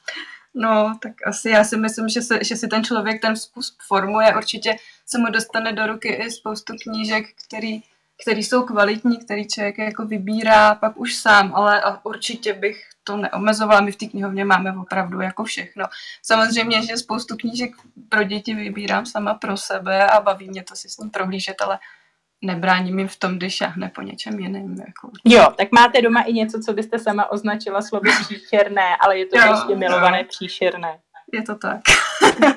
Speaker 4: No, tak asi já si myslím, že, se, že si ten člověk ten vkus formuje. Určitě se mu dostane do ruky i spoustu knížek, který, který jsou kvalitní, který člověk jako vybírá pak už sám, ale určitě bych to neomezovala. My v té knihovně máme opravdu jako všechno. Samozřejmě, že spoustu knížek pro děti vybírám sama pro sebe a baví mě to si s ním prohlížet, ale nebráním jim v tom, když šáhne po něčem jiném. Jako.
Speaker 2: Jo, tak máte doma i něco, co byste sama označila slovy příšerné, ale je to jo, prostě milované jo. příšerné.
Speaker 4: Je to tak.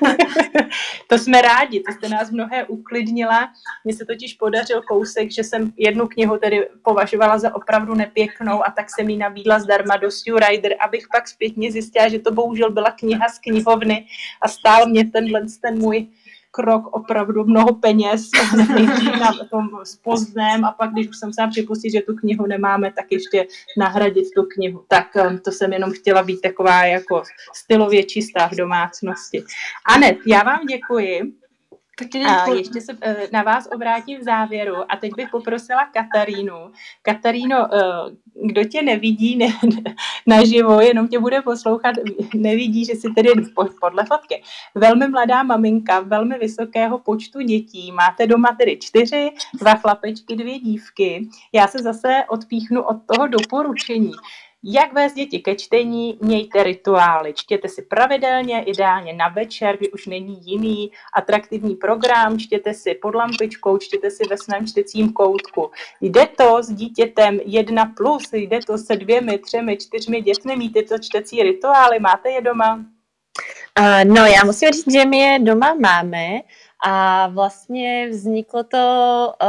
Speaker 2: to jsme rádi, to jste nás mnohé uklidnila. Mně se totiž podařil kousek, že jsem jednu knihu tedy považovala za opravdu nepěknou a tak jsem ji nabídla zdarma do Stu Rider, abych pak zpětně zjistila, že to bohužel byla kniha z knihovny a stál mě tenhle ten můj krok opravdu mnoho peněz na tom spozném a pak, když už jsem se připustit, že tu knihu nemáme, tak ještě nahradit tu knihu. Tak um, to jsem jenom chtěla být taková jako stylově čistá v domácnosti. Anet, já vám děkuji. A ještě se eh, na vás obrátím v závěru a teď bych poprosila Katarínu. Kataríno, eh, kdo tě nevidí ne, naživo, jenom tě bude poslouchat, nevidí, že si tedy podle fotky. Velmi mladá maminka, velmi vysokého počtu dětí, máte doma tedy čtyři, dva chlapečky, dvě dívky. Já se zase odpíchnu od toho doporučení. Jak vést děti ke čtení? Mějte rituály. Čtěte si pravidelně, ideálně na večer, kdy už není jiný atraktivní program. Čtěte si pod lampičkou, čtěte si ve svém čtecím koutku. Jde to s dítětem jedna plus, jde to se dvěmi, třemi, čtyřmi dětmi mít tyto čtecí rituály. Máte je doma?
Speaker 5: Uh, no, já musím říct, že my je doma máme A vlastně vzniklo to, uh,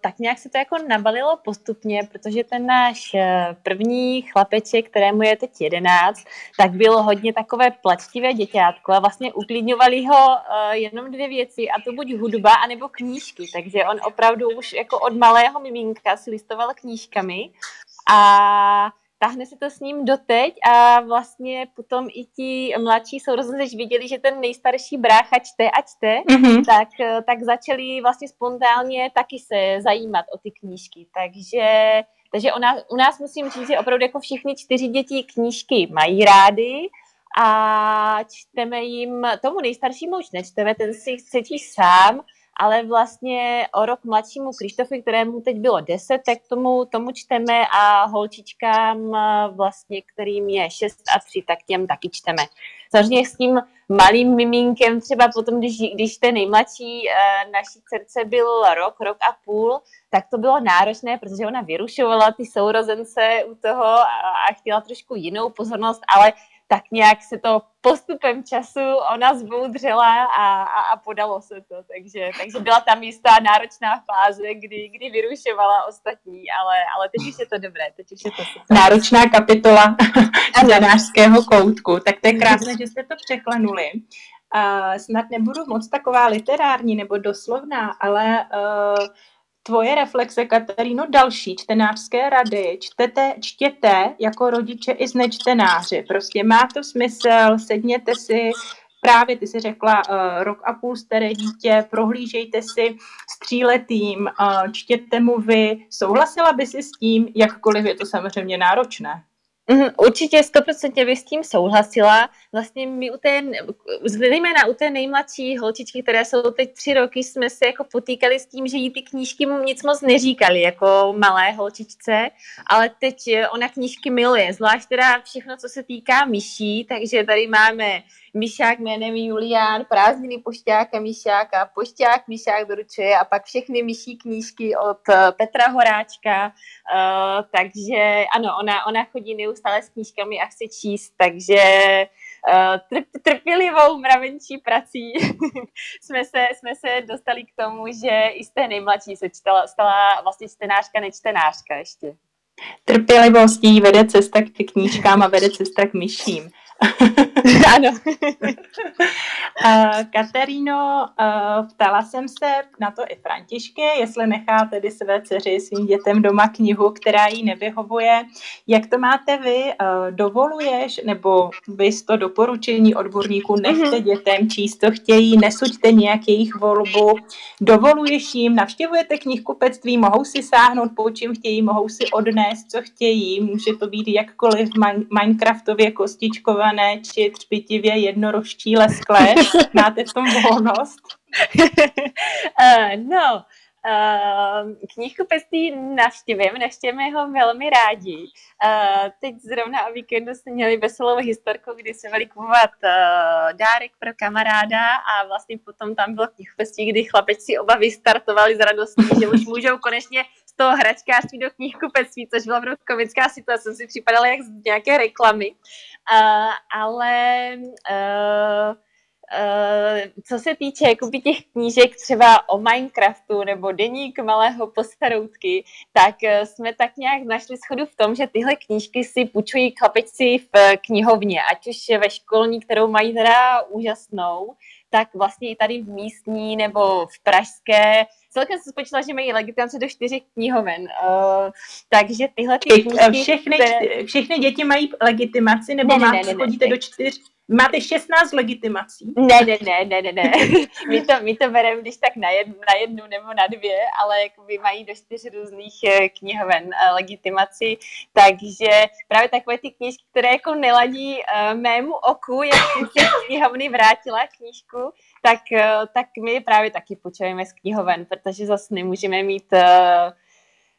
Speaker 5: tak nějak se to jako nabalilo postupně, protože ten náš uh, první chlapeček, kterému je teď 11, tak bylo hodně takové plačtivé děťátko a vlastně uklidňovali ho uh, jenom dvě věci a to buď hudba, anebo knížky, takže on opravdu už jako od malého miminka si listoval knížkami a tahne se to s ním doteď a vlastně potom i ti mladší sourozenci viděli, že ten nejstarší brácha čte a čte, mm-hmm. tak, tak začali vlastně spontánně taky se zajímat o ty knížky. Takže, takže u nás, u nás musím říct, že opravdu jako všichni čtyři děti knížky mají rády a čteme jim, tomu nejstaršímu už nečteme, ten si chce sám, ale vlastně o rok mladšímu Krištofi, kterému teď bylo 10, tak tomu, tomu čteme a holčičkám vlastně, kterým je 6 a 3, tak těm taky čteme. Samozřejmě s tím malým miminkem, třeba potom, když, když ten nejmladší eh, naší dcerce byl rok, rok a půl, tak to bylo náročné, protože ona vyrušovala ty sourozence u toho a, a chtěla trošku jinou pozornost, ale tak nějak se to postupem času ona zboudřela a, a, a podalo se to. Takže, takže byla tam jistá náročná fáze, kdy, kdy vyrušovala ostatní, ale, ale teď už je to dobré, teď už je to super.
Speaker 2: Náročná kapitola čtenářského koutku. Tak to je krásné, že jste to překlenuli. Uh, snad nebudu moc taková literární nebo doslovná, ale uh, tvoje reflexe, Kataríno, další čtenářské rady, čtete, čtěte jako rodiče i z nečtenáři. Prostě má to smysl, sedněte si, právě ty si řekla uh, rok a půl staré dítě, prohlížejte si s tříletým, uh, čtěte mu vy. Souhlasila by si s tím, jakkoliv je to samozřejmě náročné?
Speaker 5: Mm, určitě 100% bych s tím souhlasila. Vlastně my u té, zejména u té nejmladší holčičky, které jsou teď tři roky, jsme se jako potýkali s tím, že jí ty knížky mu nic moc neříkali jako malé holčičce, ale teď ona knížky miluje, zvlášť teda všechno, co se týká myší, takže tady máme Myšák jménem Julián, prázdniny pošťáka Myšáka, pošťák Myšák doručuje a pak všechny myší knížky od eh, Petra Horáčka, uh, takže ano, ona, ona chodí neustále s knížkami a chce číst, takže uh, trp, trpělivou mravenčí prací jsme, se, jsme se dostali k tomu, že i z té nejmladší se čtala, stala vlastně čtenářka, nečtenářka ještě.
Speaker 2: Trpělivostí vede cesta k knížkám a vede cesta k myším.
Speaker 5: ano.
Speaker 2: uh, Kateríno, uh, ptala jsem se na to i Františky, jestli nechá tedy své dceři svým dětem doma knihu, která jí nevyhovuje. Jak to máte vy? Uh, dovoluješ, nebo bys to doporučení odborníků nechte mm-hmm. dětem číst, to chtějí, nesuďte nějak jejich volbu, dovoluješ jim, navštěvujete knihkupectví, mohou si sáhnout, po čím chtějí, mohou si odnést, co chtějí, může to být jakkoliv Minecraftově kostičkové namalované či třpitivě jednorožčí lesklé. Máte v tom volnost?
Speaker 5: uh, no, Uh, knihkupectví navštěvím, navštěvíme ho velmi rádi. Uh, teď zrovna o víkendu jsme měli veselou historku, kdy jsme měli kupovat uh, dárek pro kamaráda a vlastně potom tam bylo knihkupectví, kdy chlapečci oba vystartovali z radostí, že už můžou konečně z toho hračkářství do knihkupectví, což byla opravdu komická situace, jsem si připadala jak z nějaké reklamy. Ale uh, Uh, co se týče jakoby těch knížek třeba o Minecraftu nebo deník malého postaroutky, tak uh, jsme tak nějak našli schodu v tom, že tyhle knížky si půjčují chlapečci v knihovně, ať už ve školní, kterou mají teda úžasnou, tak vlastně i tady v místní nebo v pražské. Celkem se spočítala, že mají legitimaci do čtyři knihoven. Uh, takže tyhle ty knížky...
Speaker 2: Všechny, které... všechny děti mají legitimaci, nebo ne, máte, ne, ne, ne, chodíte ne. do čtyř? Máte 16 legitimací?
Speaker 5: Ne, ne, ne, ne, ne, ne. My to, my to bereme když tak na jednu, na jednu nebo na dvě, ale jakoby mají do čtyř různých eh, knihoven eh, legitimaci, takže právě takové ty knížky, které jako neladí uh, mému oku, jak si knihovny vrátila knížku, tak, tak my právě taky počujeme z knihoven, protože zase nemůžeme mít uh,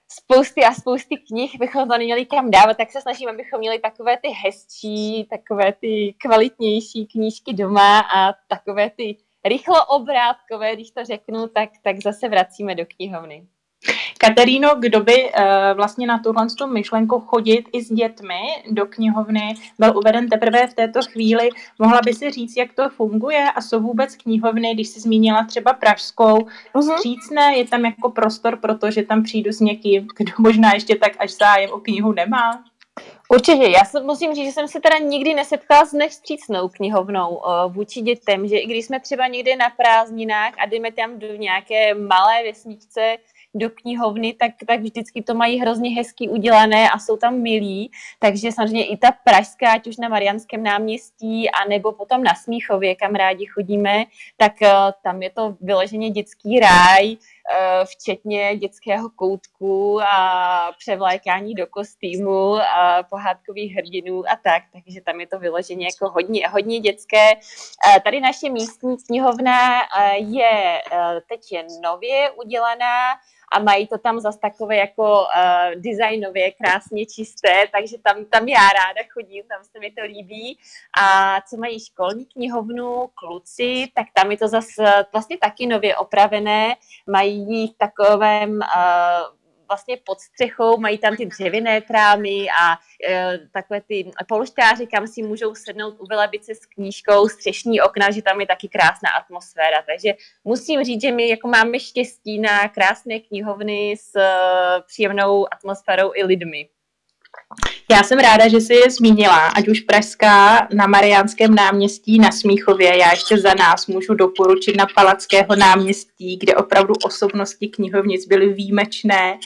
Speaker 5: spousty a spousty knih bychom to neměli kam dávat, tak se snažím, abychom měli takové ty hezčí, takové ty kvalitnější knížky doma a takové ty rychloobrádkové, když to řeknu, tak, tak zase vracíme do knihovny.
Speaker 2: Kateríno, kdo by uh, vlastně na tuhle myšlenku chodit i s dětmi do knihovny byl uveden teprve v této chvíli, mohla by si říct, jak to funguje a jsou vůbec knihovny, když jsi zmínila třeba pražskou, uh-huh. střícné, je tam jako prostor pro to, že tam přijdu s někým, kdo možná ještě tak až zájem o knihu nemá?
Speaker 5: Určitě, já se, musím říct, že jsem se teda nikdy nesetkala s nevstřícnou knihovnou uh, vůči dětem, že i když jsme třeba někde na prázdninách a jdeme tam do nějaké malé vesničce, do knihovny, tak, tak vždycky to mají hrozně hezky udělané a jsou tam milí, takže samozřejmě i ta pražská, ať už na Marianském náměstí, a nebo potom na Smíchově, kam rádi chodíme, tak uh, tam je to vyloženě dětský ráj, včetně dětského koutku a převlékání do kostýmu a pohádkových hrdinů a tak, takže tam je to vyloženě jako hodně, hodně dětské. Uh, tady naše místní knihovna je teď je nově udělaná, a mají to tam zase takové jako uh, designově krásně čisté, takže tam, tam já ráda chodím, tam se mi to líbí. A co mají školní knihovnu, kluci, tak tam je to zase vlastně taky nově opravené, mají v takovém uh, vlastně pod střechou, mají tam ty dřevěné trámy a e, takové ty polštáři, kam si můžou sednout u velebice s knížkou, střešní okna, že tam je taky krásná atmosféra. Takže musím říct, že my jako máme štěstí na krásné knihovny s e, příjemnou atmosférou i lidmi.
Speaker 2: Já jsem ráda, že jsi je zmínila, ať už Pražská na Mariánském náměstí na Smíchově. Já ještě za nás můžu doporučit na Palackého náměstí, kde opravdu osobnosti knihovnic byly výjimečné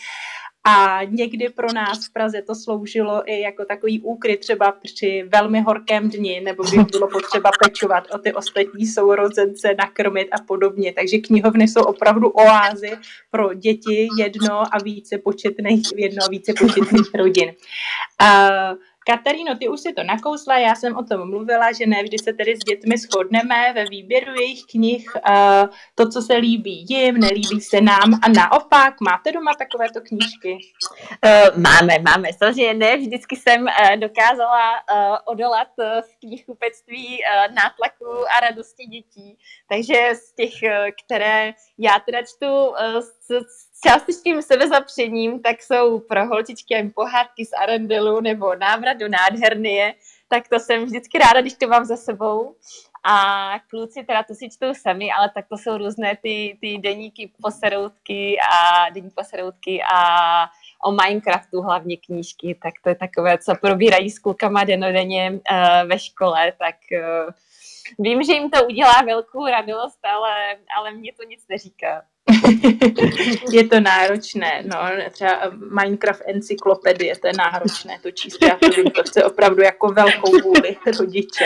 Speaker 2: a někdy pro nás v Praze to sloužilo i jako takový úkryt třeba při velmi horkém dni, nebo když bylo potřeba pečovat o ty ostatní sourozence, nakrmit a podobně. Takže knihovny jsou opravdu oázy pro děti jedno a více početných, jedno a více početných rodin. Uh, Kataríno, ty už si to nakousla, já jsem o tom mluvila, že ne vždy se tedy s dětmi shodneme ve výběru jejich knih, uh, to, co se líbí jim, nelíbí se nám a naopak, máte doma takovéto knížky?
Speaker 5: Uh, máme, máme, samozřejmě ne, vždycky jsem uh, dokázala odolat v knihkupectví nátlaku a radosti dětí, takže z těch, které já teda čtu s částečným sebezapřením, tak jsou pro holčičky pohádky z Arendelu nebo návrat do nádhernie, tak to jsem vždycky ráda, když to mám za sebou. A kluci teda to si čtou sami, ale tak to jsou různé ty, ty deníky poseroutky a deníky poseroutky a o Minecraftu hlavně knížky, tak to je takové, co probírají s klukama denodenně uh, ve škole, tak uh, vím, že jim to udělá velkou radost, ale, ale mě to nic neříká.
Speaker 2: je to náročné, no, třeba Minecraft encyklopedie, to je náročné to číst, já to vím, to chce opravdu jako velkou vůli rodiče.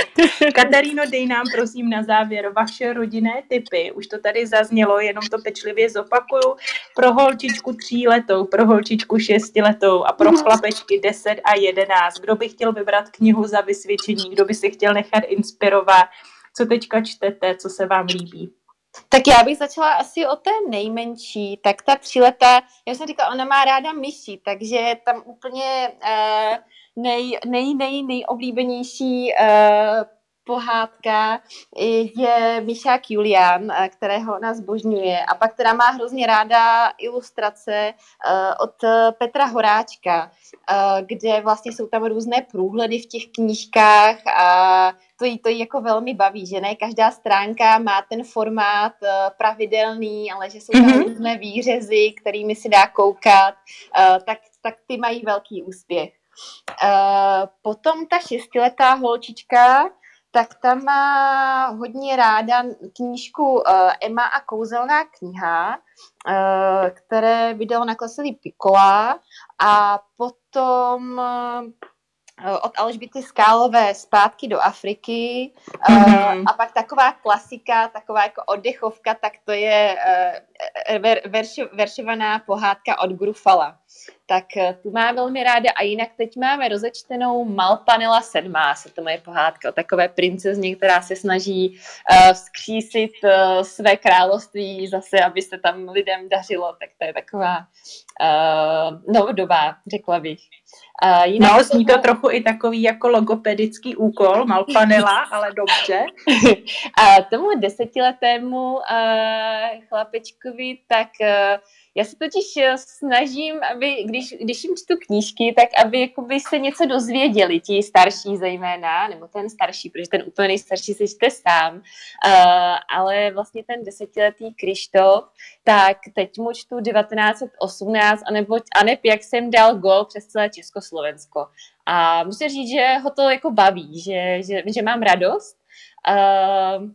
Speaker 2: Kataríno, dej nám prosím na závěr vaše rodinné typy, už to tady zaznělo, jenom to pečlivě zopakuju, pro holčičku tříletou, pro holčičku šestiletou a pro chlapečky 10 a 11, kdo by chtěl vybrat knihu za vysvědčení, kdo by si chtěl nechat inspirovat, co teďka čtete, co se vám líbí.
Speaker 5: Tak já bych začala asi o té nejmenší, tak ta tříletá, já jsem říkala, ona má ráda myši, takže tam úplně uh, nej, nej, nej, nejoblíbenější uh, pohádka je Myšák Julian, eh, kterého ona zbožňuje a pak která má hrozně ráda ilustrace od Petra Horáčka, kde vlastně jsou tam různé průhledy v těch knížkách a to jí, to jí jako velmi baví, že ne každá stránka má ten formát uh, pravidelný, ale že jsou tam mm-hmm. různé výřezy, kterými si dá koukat, uh, tak, tak ty mají velký úspěch. Uh, potom ta šestiletá holčička, tak tam má hodně ráda knížku uh, Emma a kouzelná kniha, uh, které vydalo nakladatelství Pikola a potom uh, Eh, od Alžbity Skálové zpátky do Afriky mm-hmm. a pak taková klasika, taková jako oddechovka, tak to je uh, ver, verš, veršovaná pohádka od Grufala. Tak tu má velmi ráda a jinak teď máme rozečtenou Malpanela sedmá, se to moje pohádka o takové princezně, která se snaží uh, vzkřísit uh, své království zase, aby se tam lidem dařilo, tak to je taková uh, novodobá, řekla bych.
Speaker 2: Uh, jinak no, zní to trochu i takový jako logopedický úkol, Malpanela, ale dobře.
Speaker 5: A tomu desetiletému uh, chlapečkovi, tak uh, Já se totiž eh, snažím, aby, když, když jim čtu knížky, tak aby jakoby se něco dozvěděli, ti starší zejména, nebo ten starší, protože ten úplně nejstarší se čte sám, uh, ale vlastně ten desetiletý Krištof, tak teď mu čtu 1918, anebo, aneb jak jsem dal gol přes celé Československo. A musím říct, že ho to jako baví, že, že, že mám radost. Uh,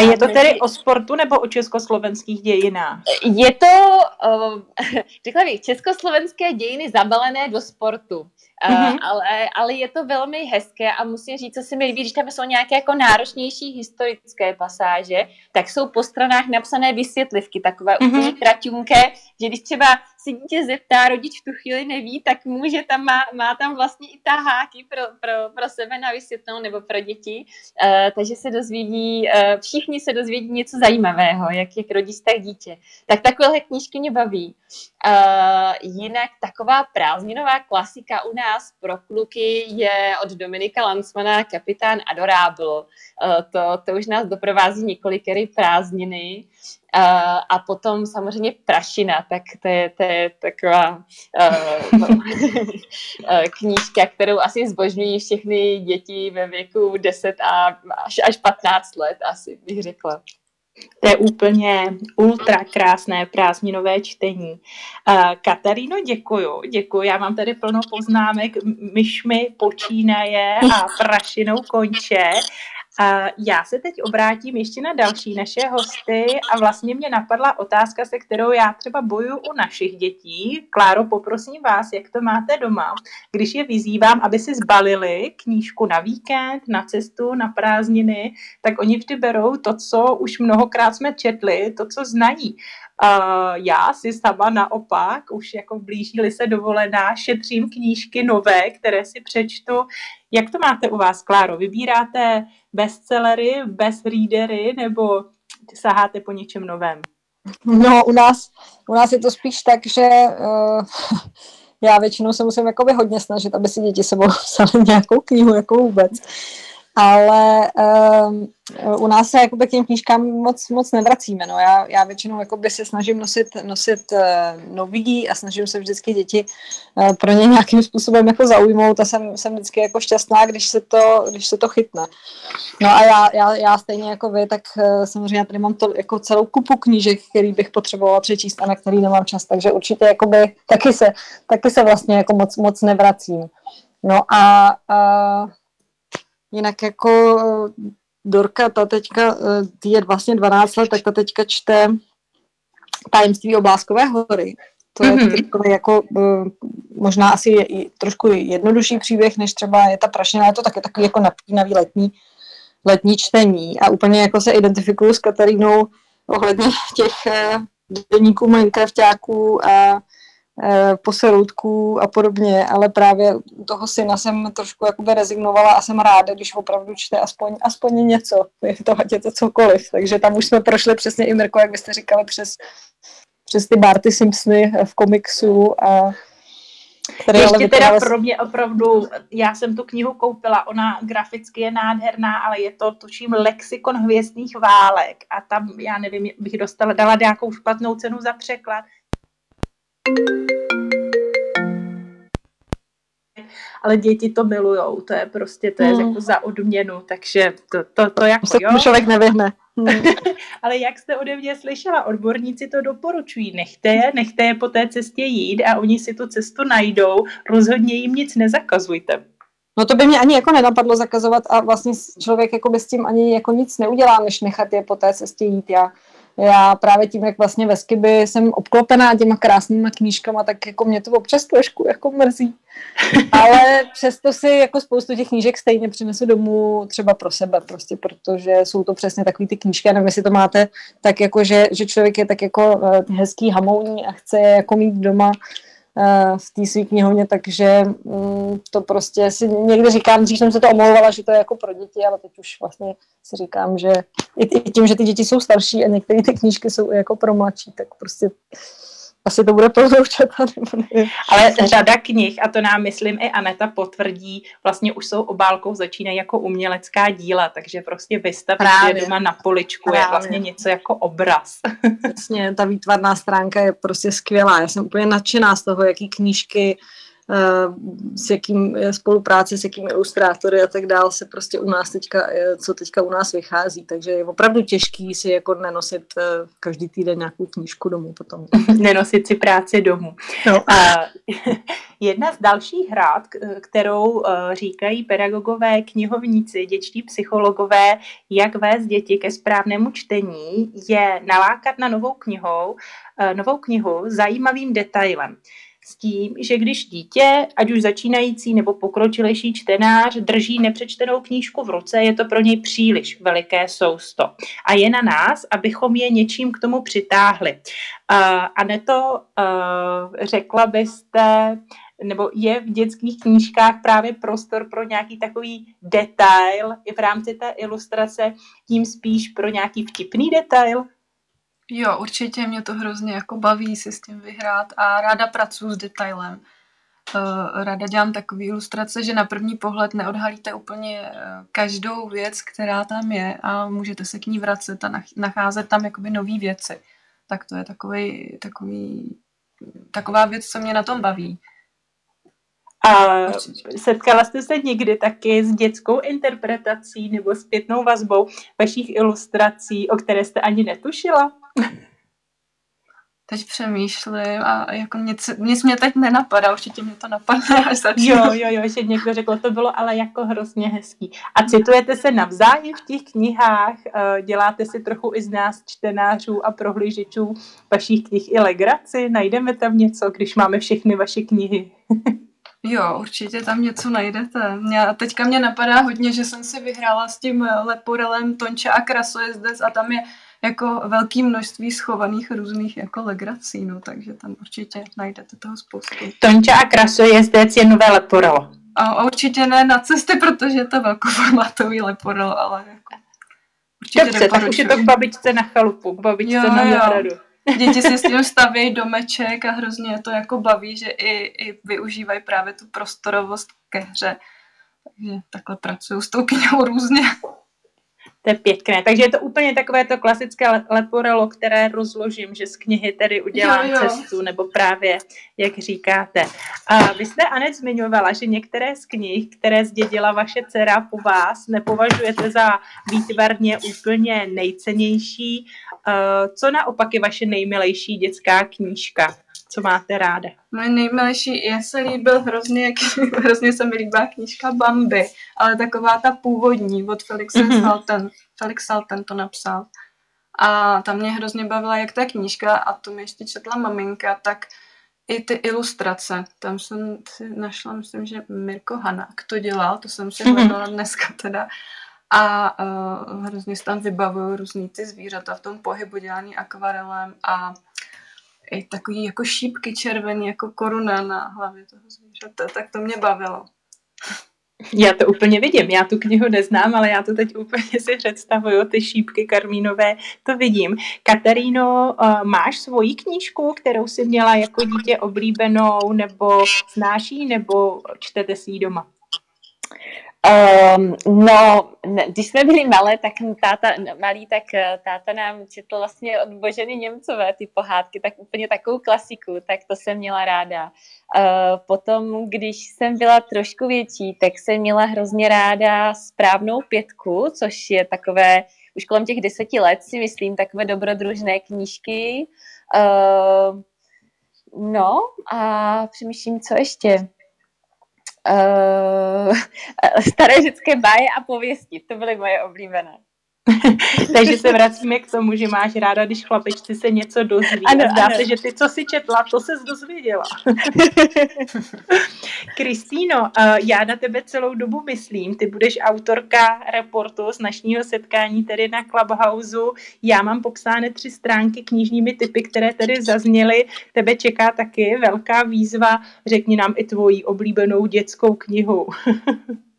Speaker 2: a je to tedy o sportu nebo o československých dějinách?
Speaker 5: Je to, uh, řekla bych, československé dějiny zabalené do sportu. Mm-hmm. Uh, ale, ale je to velmi hezké a musím říct, co se mi líbí, když tam jsou nějaké jako náročnější historické pasáže, tak jsou po stranách napsané vysvětlivky, takové mm-hmm. úplně traťunké, že když třeba si dítě zeptá, rodič v tu chvíli neví, tak může tam, má, má tam vlastně i taháky pro, pro, pro sebe na vysvětlenou nebo pro děti, uh, takže se dozvědí, uh, všichni se dozvědí něco zajímavého, jak, jak rodič, tak dítě. Tak takové knížky mě baví. Uh, jinak taková prázdninová klasika u nás pro kluky je od Dominika Lansmana Kapitán Adorable. Uh, to, to už nás doprovází několikery prázdniny. Uh, a potom samozřejmě prašina, tak to je, to je taková uh, knížka, kterou asi zbožňují všechny děti ve věku 10 a až, až 15 let, asi bych řekla.
Speaker 2: To je úplně ultra krásné prázdninové čtení. Kataríno, děkuju, děkuju. Já mám tady plno poznámek, myšmi počínaje a prašinou konče. Já se teď obrátím ještě na další naše hosty a vlastně mě napadla otázka, se kterou já třeba boju u našich dětí. Kláro, poprosím vás, jak to máte doma, když je vyzývám, aby si zbalili knížku na víkend, na cestu, na prázdniny, tak oni vždy berou to, co už mnohokrát jsme četli, to, co znají. Uh, já si sama naopak, už jako blíží se dovolená, šetřím knížky nové, které si přečtu. Jak to máte u vás, Kláro? Vybíráte bestsellery, best readery, nebo saháte po něčem novém?
Speaker 3: No, u nás, u nás je to spíš tak, že uh, já většinou se musím jakoby hodně snažit, aby si děti sebou psali nějakou knihu, jako vůbec ale um, u nás se jakoby k těm knížkám moc, moc nevracíme. No. Já, já většinou jakoby se snažím nosit, nosit uh, nový a snažím se vždycky děti uh, pro ně nějakým způsobem jako zaujmout a jsem, jsem vždycky jako šťastná, když se to, když se to chytne. No a já, já, já stejně jako vy, tak uh, samozřejmě tady mám to jako celou kupu knížek, který bych potřebovala přečíst a na který nemám čas, takže určitě jakoby taky se, taky se vlastně jako moc, moc nevracím. No a uh, Jinak jako eh, Dorka, ta teďka eh, je vlastně 12 let, tak ta teďka čte Tajemství obláskové hory. To je mm-hmm. jako eh, možná asi je, trošku jednodušší příběh, než třeba je ta prašina, je to taky takový jako napínavý letní, letní čtení a úplně jako se identifikuju s Katarínou ohledně těch denníků Minecraftáků a poseroutků a podobně, ale právě u toho syna jsem trošku jakoby rezignovala a jsem ráda, když opravdu čte aspoň, aspoň něco, je to, ať je to cokoliv. Takže tam už jsme prošli přesně i Mirko, jak byste říkali, přes, přes ty Barty Simpsony v komiksu a
Speaker 2: Který Ještě teda pro mě opravdu, já jsem tu knihu koupila, ona graficky je nádherná, ale je to, tuším, lexikon hvězdných válek a tam, já nevím, bych dostala, dala nějakou špatnou cenu za překlad, ale děti to milujou, to je prostě, to je hmm. jako za odměnu, takže to, to, to jako
Speaker 3: se jo. člověk nevyhne.
Speaker 2: Hmm. ale jak jste ode mě slyšela, odborníci to doporučují, nechte je, nechte je po té cestě jít a oni si tu cestu najdou, rozhodně jim nic nezakazujte.
Speaker 3: No to by mě ani jako nenapadlo zakazovat a vlastně člověk jako by s tím ani jako nic neudělá, než nechat je po té cestě jít. Já já právě tím, jak vlastně ve Skiby jsem obklopená těma krásnýma knížkama, tak jako mě to občas trošku jako mrzí. Ale přesto si jako spoustu těch knížek stejně přinesu domů třeba pro sebe, prostě protože jsou to přesně takové ty knížky, a nevím, jestli to máte tak jako, že, že člověk je tak jako uh, hezký, hamouní a chce je jako mít doma v té své knihovně, takže um, to prostě si někdy říkám, dřív jsem se to omlouvala, že to je jako pro děti, ale teď už vlastně si říkám, že i tím, že ty děti jsou starší a některé ty knížky jsou jako pro mladší, tak prostě asi to bude pro vnoučata, nebo nevím.
Speaker 2: Ale řada knih, a to nám myslím i Aneta potvrdí, vlastně už jsou obálkou začínají jako umělecká díla, takže prostě vystavit je doma na poličku Právě. je vlastně něco jako obraz.
Speaker 3: Jasně, ta výtvarná stránka je prostě skvělá. Já jsem úplně nadšená z toho, jaký knížky s jakým spolupráce, s jakými ilustrátory a tak dál se prostě u nás teďka, co teďka u nás vychází, takže je opravdu těžký si jako nenosit každý týden nějakou knížku domů potom.
Speaker 2: Nenosit si práci domů. No. A jedna z dalších hrát, kterou říkají pedagogové, knihovníci, dětští psychologové, jak vést děti ke správnému čtení, je nalákat na novou knihou, novou knihu zajímavým detailem s tím, že když dítě, ať už začínající nebo pokročilejší čtenář, drží nepřečtenou knížku v ruce, je to pro něj příliš veliké sousto. A je na nás, abychom je něčím k tomu přitáhli. Uh, a ne to uh, řekla byste, nebo je v dětských knížkách právě prostor pro nějaký takový detail i v rámci té ilustrace, tím spíš pro nějaký vtipný detail?
Speaker 4: Jo, určitě mě to hrozně jako baví si s tím vyhrát a ráda pracuji s detailem. Uh, ráda dělám takové ilustrace, že na první pohled neodhalíte úplně uh, každou věc, která tam je a můžete se k ní vracet a nacházet tam jakoby nové věci. Tak to je takový, takový, taková věc, co mě na tom baví.
Speaker 2: A setkala jste se někdy taky s dětskou interpretací nebo zpětnou vazbou vašich ilustrací, o které jste ani netušila?
Speaker 4: Teď přemýšlím a jako nic, nic mě teď nenapadá, určitě mě to napadne až začnu.
Speaker 2: Jo, jo, jo, že někdo řekl, to bylo ale jako hrozně hezký. A citujete se navzájem v těch knihách, eh, děláte si trochu i z nás čtenářů a prohlížičů vašich knih i legraci, najdeme tam něco, když máme všechny vaše knihy.
Speaker 4: Jo, určitě tam něco najdete. Mě, teďka mě napadá hodně, že jsem si vyhrála s tím leporelem Tonča a Krasojezdec a tam je jako velké množství schovaných různých jako legrací, no, takže tam určitě najdete toho spoustu.
Speaker 2: Tonča a Krasojezdec je nové leporelo.
Speaker 4: A, a určitě ne na cesty, protože je to velkoformátový leporelo, ale jako
Speaker 2: určitě Dobře, tak už je to k babičce na chalupu, k babičce jo, na zahradu.
Speaker 4: Děti si s tím staví domeček a hrozně je to jako baví, že i, i využívají právě tu prostorovost ke hře. Takže takhle pracuju s tou knihou různě.
Speaker 2: To je pěkné. Takže je to úplně takové to klasické leporelo, které rozložím, že z knihy tedy udělám jo, jo. cestu, nebo právě, jak říkáte. A vy jste, Anet, zmiňovala, že některé z knih, které zdědila vaše dcera po vás, nepovažujete za výtvarně úplně nejcennější. Co naopak je vaše nejmilejší dětská knížka? Co máte ráda?
Speaker 4: Moje nejmilejší, je se líbil hrozně, hrozně se mi líbila knížka Bambi, ale taková ta původní od Felixe mm-hmm. Salten. Felix Salten to napsal. A tam mě hrozně bavila jak ta knížka a to mi ještě četla maminka, tak i ty ilustrace. Tam jsem si našla, myslím, že Mirko Hanák to dělal, to jsem si mhm. hledala dneska teda. A uh, hrozně se tam vybavují různý ty zvířata v tom pohybu dělaný akvarelem a i takový jako šípky červený, jako koruna na hlavě toho zvířata, tak to mě bavilo.
Speaker 2: Já to úplně vidím, já tu knihu neznám, ale já to teď úplně si představuju, ty šípky karmínové, to vidím. Kataríno, eh, máš svoji knížku, kterou jsi měla jako dítě oblíbenou, nebo znáší, nebo čtete si ji doma?
Speaker 5: Um, no, když jsme byli malé, tak táta, malý, tak eh, táta nám četl vlastně od Boženy Němcové ty pohádky, tak úplně takovou klasiku, tak to jsem měla ráda. Uh, potom, když jsem byla trošku větší, tak jsem měla hrozně ráda správnou pětku, což je takové, už kolem těch deseti let si myslím, takové dobrodružné knížky. Uh, no a přemýšlím, co ještě uh, staré řecké báje a pověsti. To byly moje oblíbené.
Speaker 2: Takže se vracíme k tomu, že máš ráda, když chlapečci se něco dozví. Ano, Zdá ano. se, že ty, co si četla, to se dozvěděla. Kristýno, já na tebe celou dobu myslím, ty budeš autorka reportu z našního setkání tedy na Clubhouse. Já mám popsány tři stránky knižními typy, které tedy zazněly. Tebe čeká taky velká výzva. Řekni nám i tvoji oblíbenou dětskou knihu.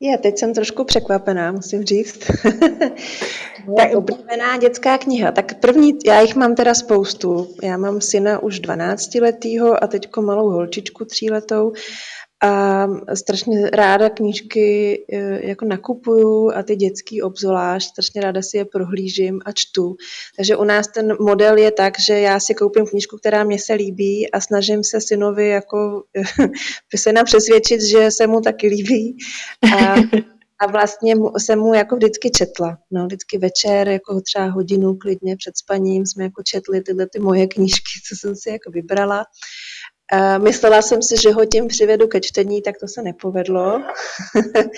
Speaker 6: Je, teď jsem trošku překvapená, musím říct. tak oblíbená dětská kniha. Tak první, já jich mám teda spoustu. Já mám syna už 12 letýho a teďko malou holčičku tříletou a strašně ráda knížky e, jako nakupuju a ty dětský obzvlášť, strašně ráda si je prohlížím a čtu. Takže u nás ten model je tak, že já si koupím knížku, která mě se líbí a snažím se synovi jako se nám přesvědčit, že se mu taky líbí. A, a vlastně jsem mu jako vždycky četla. No, vždycky večer, jako třeba hodinu klidně před spaním jsme jako četli tyhle ty moje knížky, co jsem si jako vybrala. Myslela jsem si, že ho tím přivedu ke čtení, tak to se nepovedlo.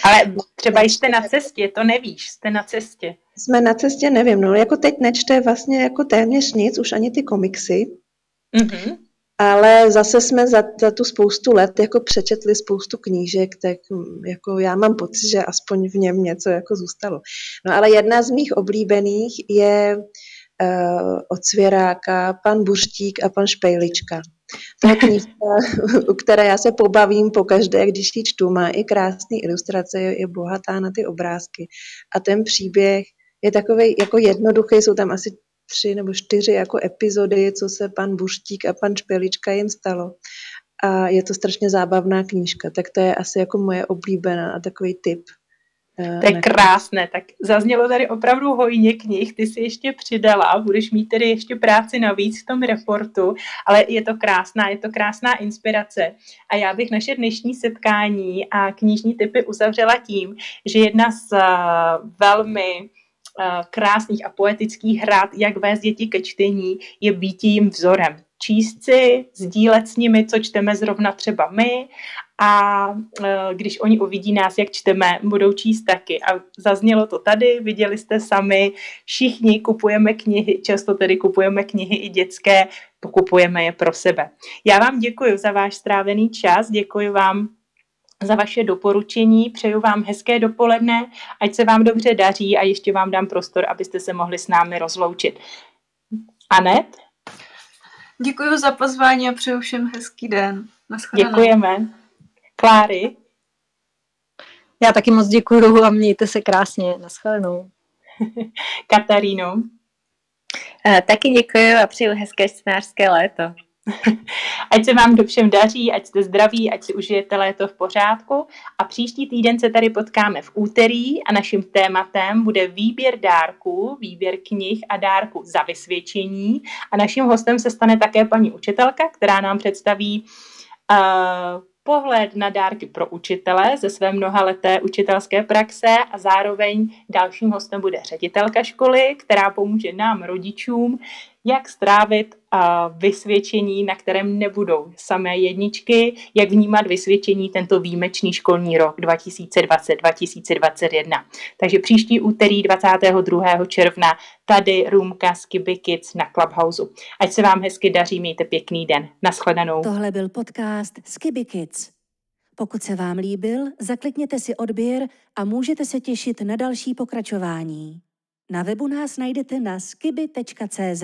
Speaker 2: Ale třeba jste na cestě, to nevíš, jste na cestě.
Speaker 6: Jsme na cestě, nevím, no jako teď nečte vlastně jako téměř nic, už ani ty komiksy. Mm-hmm. Ale zase jsme za, za tu spoustu let jako přečetli spoustu knížek, tak jako já mám pocit, že aspoň v něm něco jako zůstalo. No ale jedna z mých oblíbených je uh, od Svěráka pan Buštík a pan Špejlička. To je knižka, u které já se pobavím po každé, když ji čtu. Má i krásné ilustrace, je, bohatá na ty obrázky. A ten příběh je takový jako jednoduchý, jsou tam asi tři nebo čtyři jako epizody, co se pan Buštík a pan Špelička jim stalo. A je to strašně zábavná knížka, tak to je asi jako moje oblíbená a takový tip.
Speaker 2: To je krásné, tak zaznělo tady opravdu hojně knih, ty si ještě přidala, budeš mít tedy ještě práci navíc v tom reportu, ale je to krásná, je to krásná inspirace. A já bych naše dnešní setkání a knižní typy uzavřela tím, že jedna z uh, velmi uh, krásných a poetických hrad, jak vést děti ke čtení, je být jim vzorem číst si, sdílet s nimi, co čteme zrovna třeba my a e, když oni uvidí nás, jak čteme, budou číst taky. A zaznělo to tady, viděli jste sami, všichni kupujeme knihy, často tedy kupujeme knihy i dětské, pokupujeme je pro sebe. Já vám děkuji za váš strávený čas, děkuji vám za vaše doporučení, přeju vám hezké dopoledne, ať se vám dobře daří a ještě vám dám prostor, abyste se mohli s námi rozloučit. Anet?
Speaker 4: Děkuji za pozvání a přeju všem hezký den.
Speaker 2: Děkujeme. Kláry?
Speaker 3: Já taky moc děkuju a mějte se krásně. Naschledanou.
Speaker 2: Kataríno?
Speaker 5: Eh, taky děkuji a přeju hezké čtenářské léto.
Speaker 2: ať se vám do všem daří, ať jste zdraví, ať si užijete léto v pořádku. A příští týden se tady potkáme v úterý a naším tématem bude výběr dárků, výběr knih a dárků za vysvědčení. A naším hostem se stane také paní učitelka, která nám představí uh, pohled na dárky pro učitele ze své mnohaleté učitelské praxe a zároveň dalším hostem bude ředitelka školy, která pomůže nám rodičům, jak strávit vysvědčení, na kterém nebudou samé jedničky, jak vnímat vysvědčení tento výjimečný školní rok 2020-2021. Takže příští úterý 22. června tady Růmka Skiby Kids na Clubhouse. Ať se vám hezky daří, mějte pěkný den. Naschledanou.
Speaker 1: Tohle byl podcast Skiby Kids. Pokud se vám líbil, zaklikněte si odběr a můžete se těšit na další pokračování. Na webu nás najdete na skiby.cz.